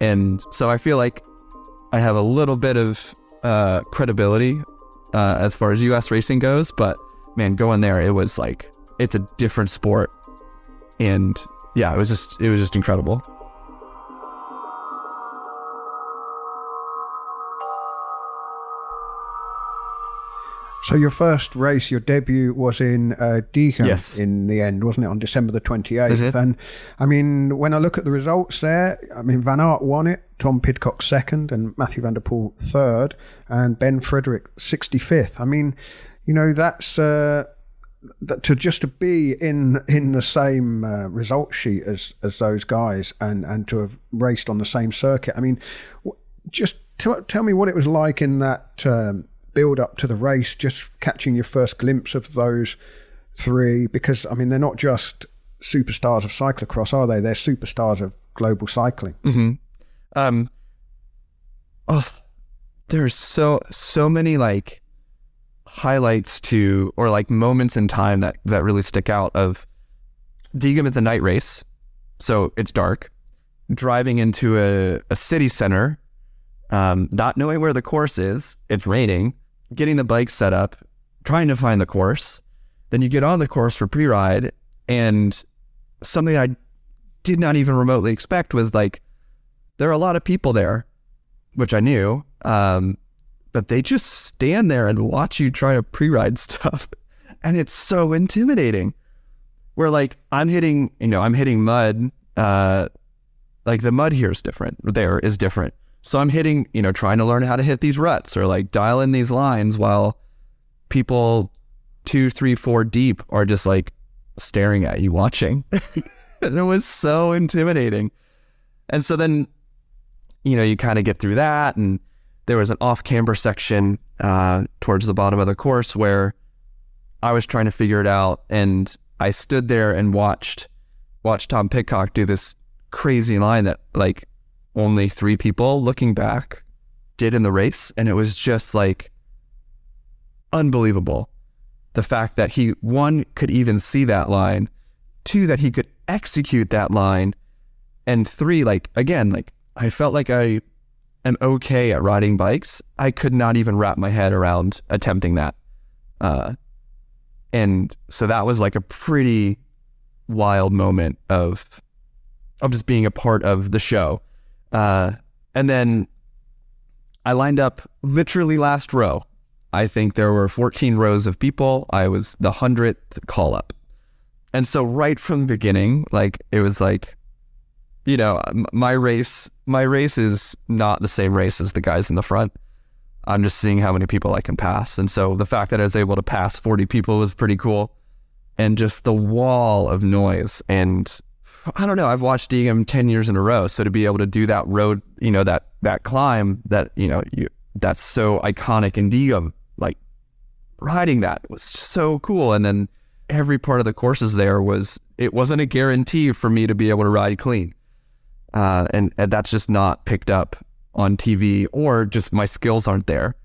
and so I feel like I have a little bit of uh, credibility uh, as far as U.S. racing goes. But man, going there, it was like it's a different sport, and yeah, it was just it was just incredible. So your first race, your debut was in uh, Diegem Yes. in the end, wasn't it, on December the 28th? Is it? And I mean, when I look at the results there, I mean, Van Aert won it, Tom Pidcock second, and Mathieu van der Poel third, and Ben Frederick 65th. I mean, you know, that's uh, that to just to be in in the same uh, result sheet as as those guys and and to have raced on the same circuit. I mean, just t- tell me what it was like in that um, build up to the race, just catching your first glimpse of those three. Because I mean, they're not just superstars of cyclocross, are they? They're superstars of global cycling. Um, oh, there's so so many like highlights to or like moments in time that that really stick out. Of Diegem is a night race, so it's dark. Driving into a, a city center, um, not knowing where the course is, it's raining. Getting the bike set up, trying to find the course. Then you get on the course for pre-ride, and something I did not even remotely expect was like there are a lot of people there, which I knew, um, but they just stand there and watch you try to pre-ride <laughs> stuff, and it's so intimidating. Where like I'm hitting, you know, I'm hitting mud. Uh, like the mud here is different. There is different. So I'm hitting, you know, trying to learn how to hit these ruts or like dial in these lines while people two, three, four deep are just like staring at you watching. <laughs> and it was so intimidating. And so then, you know, you kind of get through that. And there was an off camber section uh, towards the bottom of the course where I was trying to figure it out. And I stood there and watched watched Tom Pidcock do this crazy line that like only three people looking back did in the race. And it was just like unbelievable. The fact that he, one, could even see that line, two, that he could execute that line, and three, like, again, like, I felt like I am okay at riding bikes. I could not even wrap my head around attempting that. Uh, and so that was like a pretty wild moment of of just being a part of the show. Uh, and then I lined up literally last row. I think there were 14 rows of people. I was the 100th call up. And so right from the beginning, like it was like, you know, my race, my race is not the same race as the guys in the front. I'm just seeing how many people I can pass. And so the fact that I was able to pass 40 people was pretty cool. And just the wall of noise. And I don't know, I've watched Diegem 10 years in a row. So to be able to do that road, you know, that, that climb that, you know, you, that's so iconic in Diegem, like riding that was so cool. And then every part of the courses there was, it wasn't a guarantee for me to be able to ride clean. Uh, and, and that's just not picked up on TV or just my skills aren't there.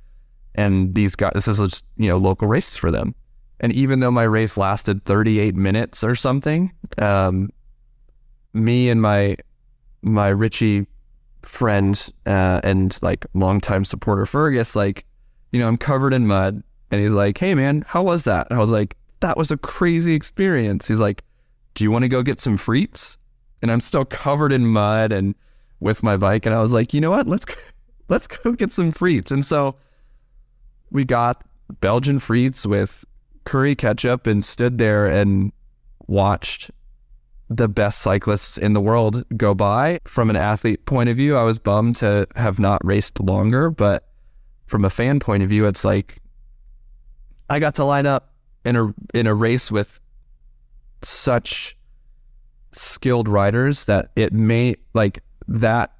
And these guys, this is just, you know, local races for them. And even though my race lasted 38 minutes or something, um, me and my, my Ritchey friend, uh, and like longtime supporter Fergus, like, you know, I'm covered in mud and he's like, Hey man, how was that? And I was like, that was a crazy experience. He's like, do you want to go get some frites? And I'm still covered in mud and with my bike. And I was like, you know what? Let's <laughs> let's go get some frites. And so we got Belgian frites with curry ketchup and stood there and watched the best cyclists in the world go by. From an athlete point of view, I was bummed to have not raced longer, but from a fan point of view, it's like I got to line up in a in a race with such skilled riders that it may like that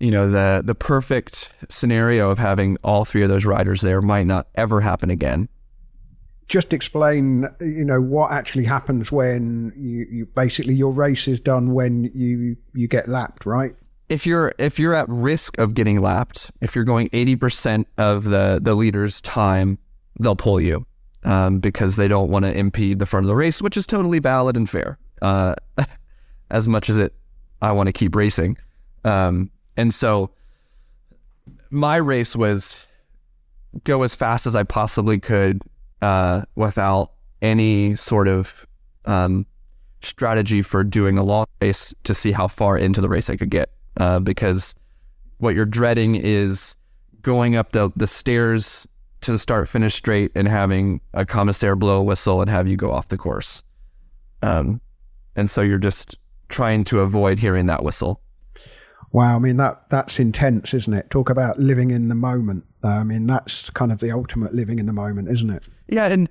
you know the the perfect scenario of having all three of those riders there might not ever happen again Just explain, you know, what actually happens when you, you basically your race is done when you you get lapped, right? if you're if you're at risk of getting lapped if you're going 80% of the the leader's time they'll pull you um, because they don't want to impede the front of the race which is totally valid and fair uh, <laughs> as much as it I want to keep racing um, and so my race was go as fast as I possibly could uh, without any sort of um, strategy for doing a long race to see how far into the race I could get. Uh, because what you're dreading is going up the, the stairs to the start finish straight and having a commissaire blow a whistle and have you go off the course. Um, and so you're just trying to avoid hearing that whistle. Wow, I mean that that's intense, isn't it? Talk about living in the moment. I mean that's kind of the ultimate living in the moment, isn't it? Yeah, and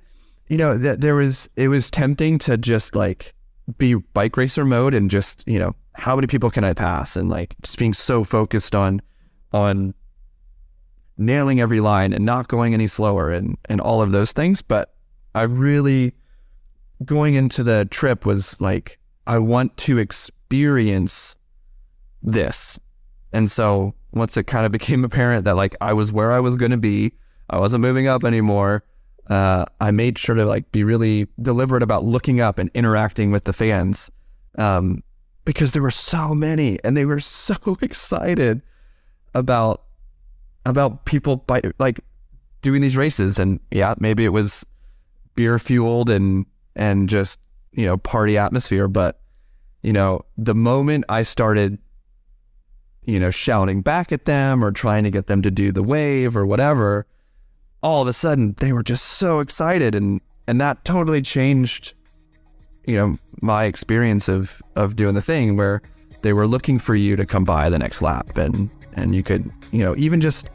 you know, th- there was it was tempting to just like be bike racer mode and just you know how many people can I pass and like just being so focused on on nailing every line and not going any slower and and all of those things. But I really going into the trip was like I want to experience this. And so once it kind of became <laughs> apparent that like I was where I was going to be, I wasn't moving up anymore. Uh, I made sure to like be really deliberate about looking up and interacting with the fans, um, because there were so many and they were <laughs> so excited about about people by like doing these races. And yeah, maybe it was beer fueled and and just you know party atmosphere, but you know the moment I started you know, shouting back at them or trying to get them to do the wave or whatever, all of a sudden they were just so excited and and that totally changed you know, my experience of of doing the thing where they were looking for you to come by the next lap and and you could, you know, even just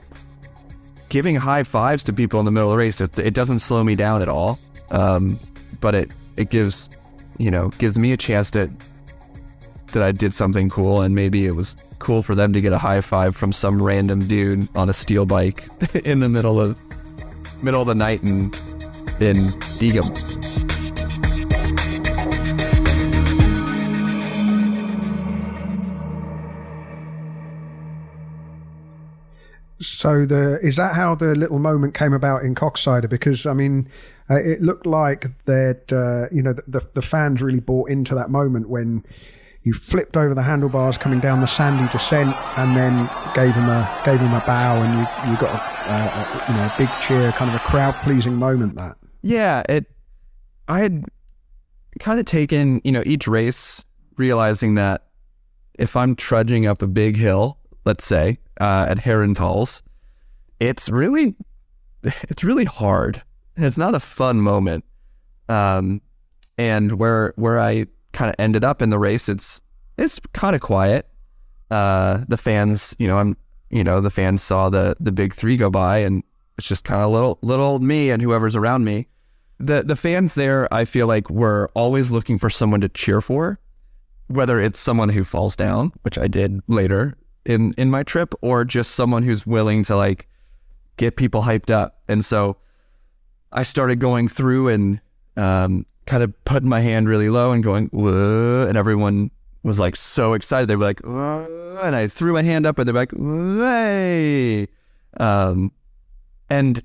giving high fives to people in the middle of the race, it, it doesn't slow me down at all. Um, but it it gives, you know, gives me a chance to that I did something cool and maybe it was cool for them to get a high five from some random dude on a steel bike <laughs> in the middle of middle of the night in in Diegem. So the is that how the little moment came about in Koksijde? Because I mean, uh, it looked like that uh, you know the, the, the fans really bought into that moment when you flipped over the handlebars coming down the sandy descent, and then gave him a gave him a bow, and you you got a, a you know a big cheer, kind of a crowd pleasing moment. That yeah, it. I had kind of taken you know each race realizing that if I'm trudging up a big hill, let's say uh, at Herentals, it's really <laughs> it's really hard. It's not a fun moment. Um, and where where I kind of ended up in the race, it's it's kind of quiet. Uh, the fans, you know, I'm, you know, the fans saw the the big three go by, and it's just kind of little little me and whoever's around me. The the fans there, I feel like, were always looking for someone to cheer for, whether it's someone who falls down, which I did later in in my trip, or just someone who's willing to like get people hyped up. And so I started going through and um, kind of putting my hand really low and going, Whoa, and everyone was like so excited. They were like, Whoa, and I threw my hand up and they're like, hey. Um, and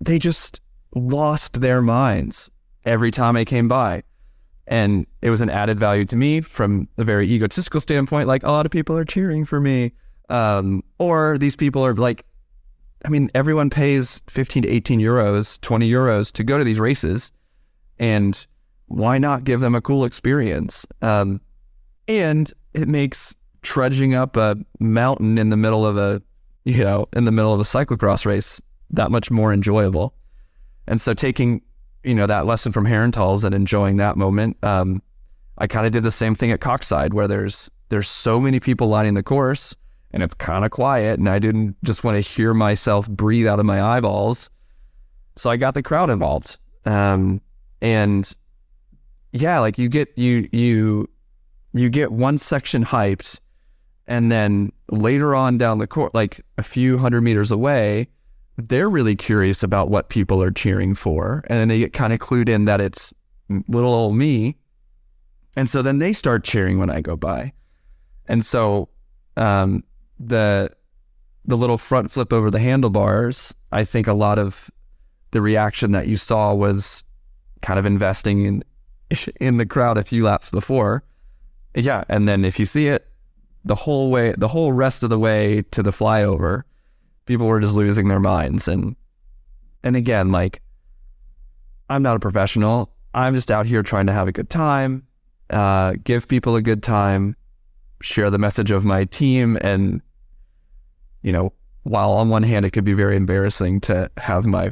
they just lost their minds every time I came by. And it was an added value to me from a very egotistical standpoint. Like a lot of people are cheering for me. Um, or these people are like, I mean, everyone pays 15 to 18 euros, 20 euros to go to these races and why not give them a cool experience? Um, and it makes trudging up a mountain in the middle of a, you know, in the middle of a cyclocross race that much more enjoyable. And so taking, you know, that lesson from Herentals and enjoying that moment, um, I kind of did the same thing at Koksijde where there's there's so many people lining the course and it's kind of quiet and I didn't just want to hear myself breathe out of my eyeballs. So I got the crowd involved. Um, and yeah, like you get you you you get one section hyped, and then later on down the court, like a few hundred meters away, they're really curious about what people are cheering for, and then they get kind of clued in that it's little old me, and so then they start cheering when I go by, and so um, the the little front flip over the handlebars, I think a lot of the reaction that you saw was kind of investing in <laughs> in the crowd a few laps before. Yeah, and then if you see it the whole way, the whole rest of the way to the flyover, people were just losing their minds. And and again, like I'm not a professional. I'm just out here trying to have a good time, uh, give people a good time, share the message of my team, and you know while on one hand it could be very embarrassing to have my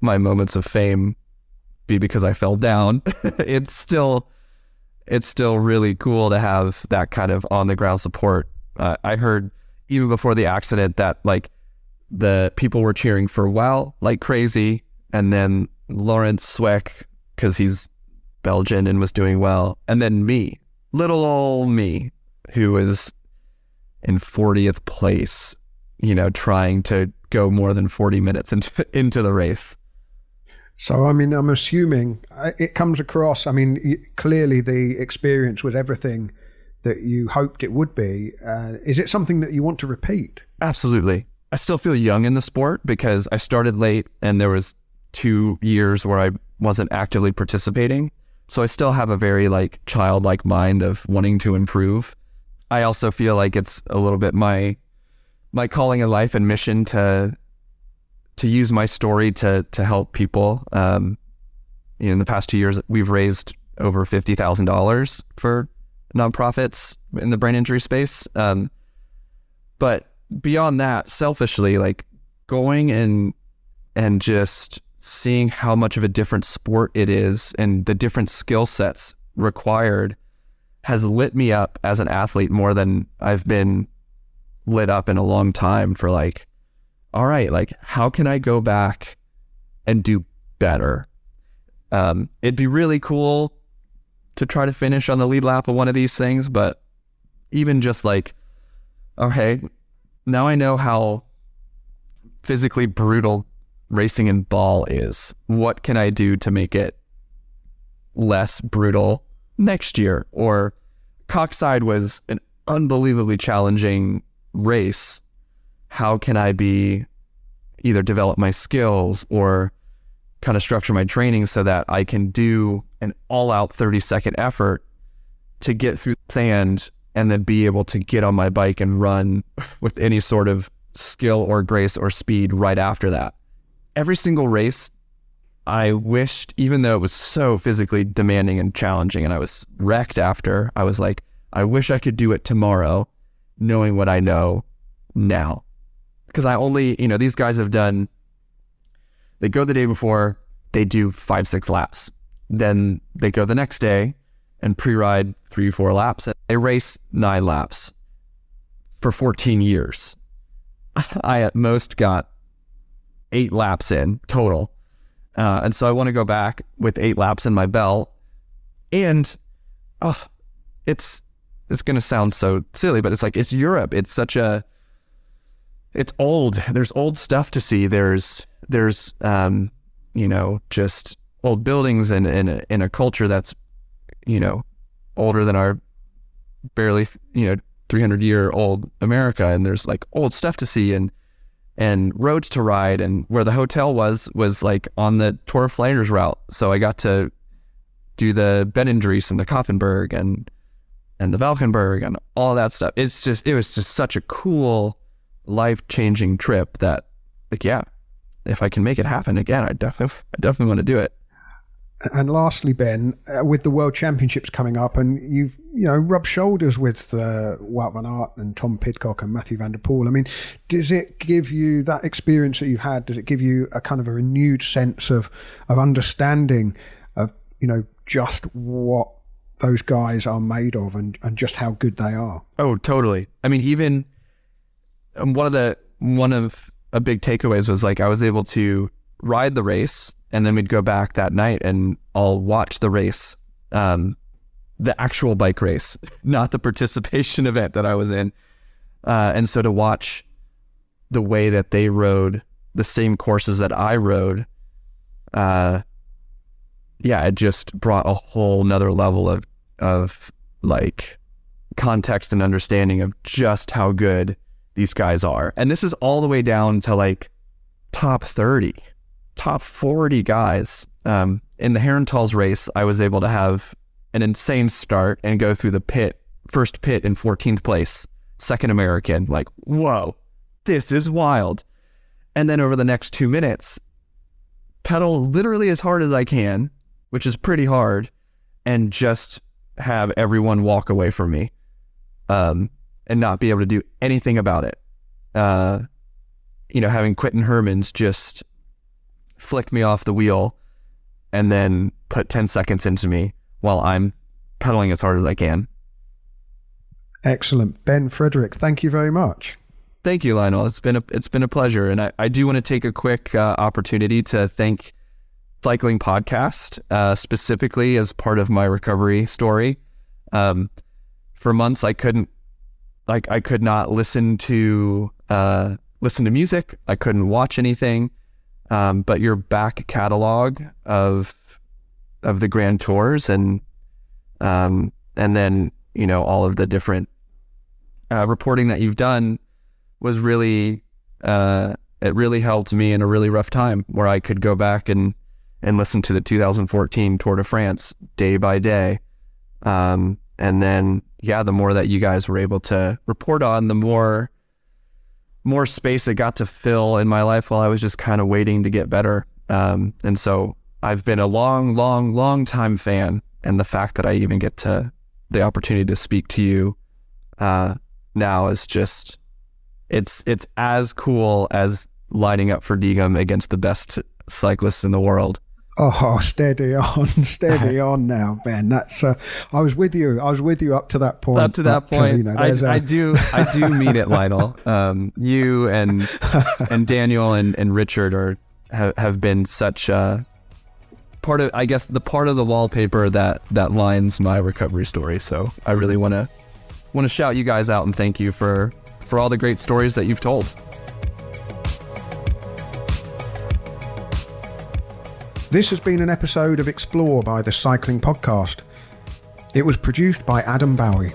my moments of fame be because I fell down, <laughs> it's still it's still really cool to have that kind of on the ground support. Uh, I heard even before the accident that like the people were cheering for Wout like crazy, and then Laurens Sweeck because he's Belgian and was doing well, and then me, little old me, who is in 40th place, you know, trying to go more than 40 minutes into <laughs> into the race. So, I mean, I'm assuming uh, it comes across. I mean, clearly the experience was everything that you hoped it would be. Uh, is it something that you want to repeat? Absolutely. I still feel young in the sport because I started late and there was two years where I wasn't actively participating. So I still have a very like childlike mind of wanting to improve. I also feel like it's a little bit my my calling in life and mission to to use my story to to help people. Um, you know, in the past two years, we've raised over fifty thousand dollars for nonprofits in the brain injury space. Um, but beyond that, selfishly, like going and and just seeing how much of a different sport it is and the different skill sets required has lit me up as an athlete more than I've been lit up in a long time for like all right, like how can I go back and do better? Um, it'd be really cool to try to finish on the lead lap of one of these things, but even just like, okay, now I know how physically brutal racing in Baal is. What can I do to make it less brutal next year? Or Koksijde was an unbelievably challenging race how can I be either develop my skills or kind of structure my training so that I can do an all out 30 second effort to get through sand and then be able to get on my bike and run <laughs> with any sort of skill or grace or speed right after that. Every single race, I wished, even though it was so physically demanding and challenging and I was wrecked after, I was like, I wish I could do it tomorrow, knowing what I know now because I only, you know, these guys have done, they go the day before, they do five, six laps. Then they go the next day and pre ride three, four laps. And they race nine laps for 14 years. <laughs> I at most got eight laps in total. Uh, and so I want to go back with eight laps in my belt. And oh, it's it's going to sound so silly, but it's like it's Europe. It's such a it's old. There's old stuff to see. There's there's um, you know just old buildings and in, in, in a culture that's you know older than our barely you know 300 year old America. And there's like old stuff to see and and roads to ride. And where the hotel was was like on the Tour of Flanders route. So I got to do the Berendries and the Koppenberg and and the Valkenberg and all that stuff. It's just it was just such a cool life changing trip that, like, yeah, if I can make it happen again, I definitely, I definitely want to do it. And lastly, Ben, uh, with the World Championships coming up, and you've you know rubbed shoulders with uh, Wout van Aert and Tom Pidcock and Mathieu van der Poel. I mean, does it give you that experience that you've had? Does it give you a kind of a renewed sense of of understanding of you know just what those guys are made of and, and just how good they are? Oh, totally. I mean, even one of the one of a big takeaways was like I was able to ride the race and then we'd go back that night and I'll watch the race, um, the actual bike race, <laughs> not the participation <laughs> event that I was in. Uh, and so to watch the way that they rode the same courses that I rode, uh, yeah, it just brought a whole nother level of of like context and understanding of just how good these guys are. And this is all the way down to like top 30, top 40 guys. Um, in the Herentals race, I was able to have an insane start and go through the pit, first pit in 14th place, second American. Like, whoa, this is wild. And then over the next two minutes, pedal literally as hard as I can, which is pretty hard, and just have everyone walk away from me. Um, and not be able to do anything about it. Uh, you know, having Quinten Hermans just flick me off the wheel and then put 10 seconds into me while I'm pedaling as hard as I can. Excellent. Ben Frederick, thank you very much. Thank you, Lionel. It's been a it's been a pleasure, and I, I do want to take a quick uh, opportunity to thank Cycling Podcast uh, specifically as part of my recovery story. Um, for months, I couldn't like I could not listen to uh, listen to music. I couldn't watch anything. Um, but your back catalog of of the grand tours and um, and then you know all of the different uh, reporting that you've done was really uh, it really helped me in a really rough time where I could go back and and listen to the 2014 Tour de France day by day. Um, and then yeah, the more that you guys were able to report on, the more more space it got to fill in my life while I was just kind of waiting to get better. Um, and so I've been a long, long, long time fan, and the fact that I even get to the opportunity to speak to you uh, now is just it's it's as cool as lining up for Diegem against the best cyclists in the world. Oh, steady on, <laughs> steady <laughs> on now, Ben. That's uh, I was with you. I was with you up to that point. Up to that point, uh, you know, I, a... I, do, I do <laughs> mean it, Lionel. Um, you and and Daniel and, and Richard are have, have been such uh, part of, I guess, the part of the wallpaper that that lines my recovery story. So I really want to want to shout you guys out and thank you for for all the great stories that you've told. This has been an episode of Explore by the Cycling Podcast. It was produced by Adam Bowie.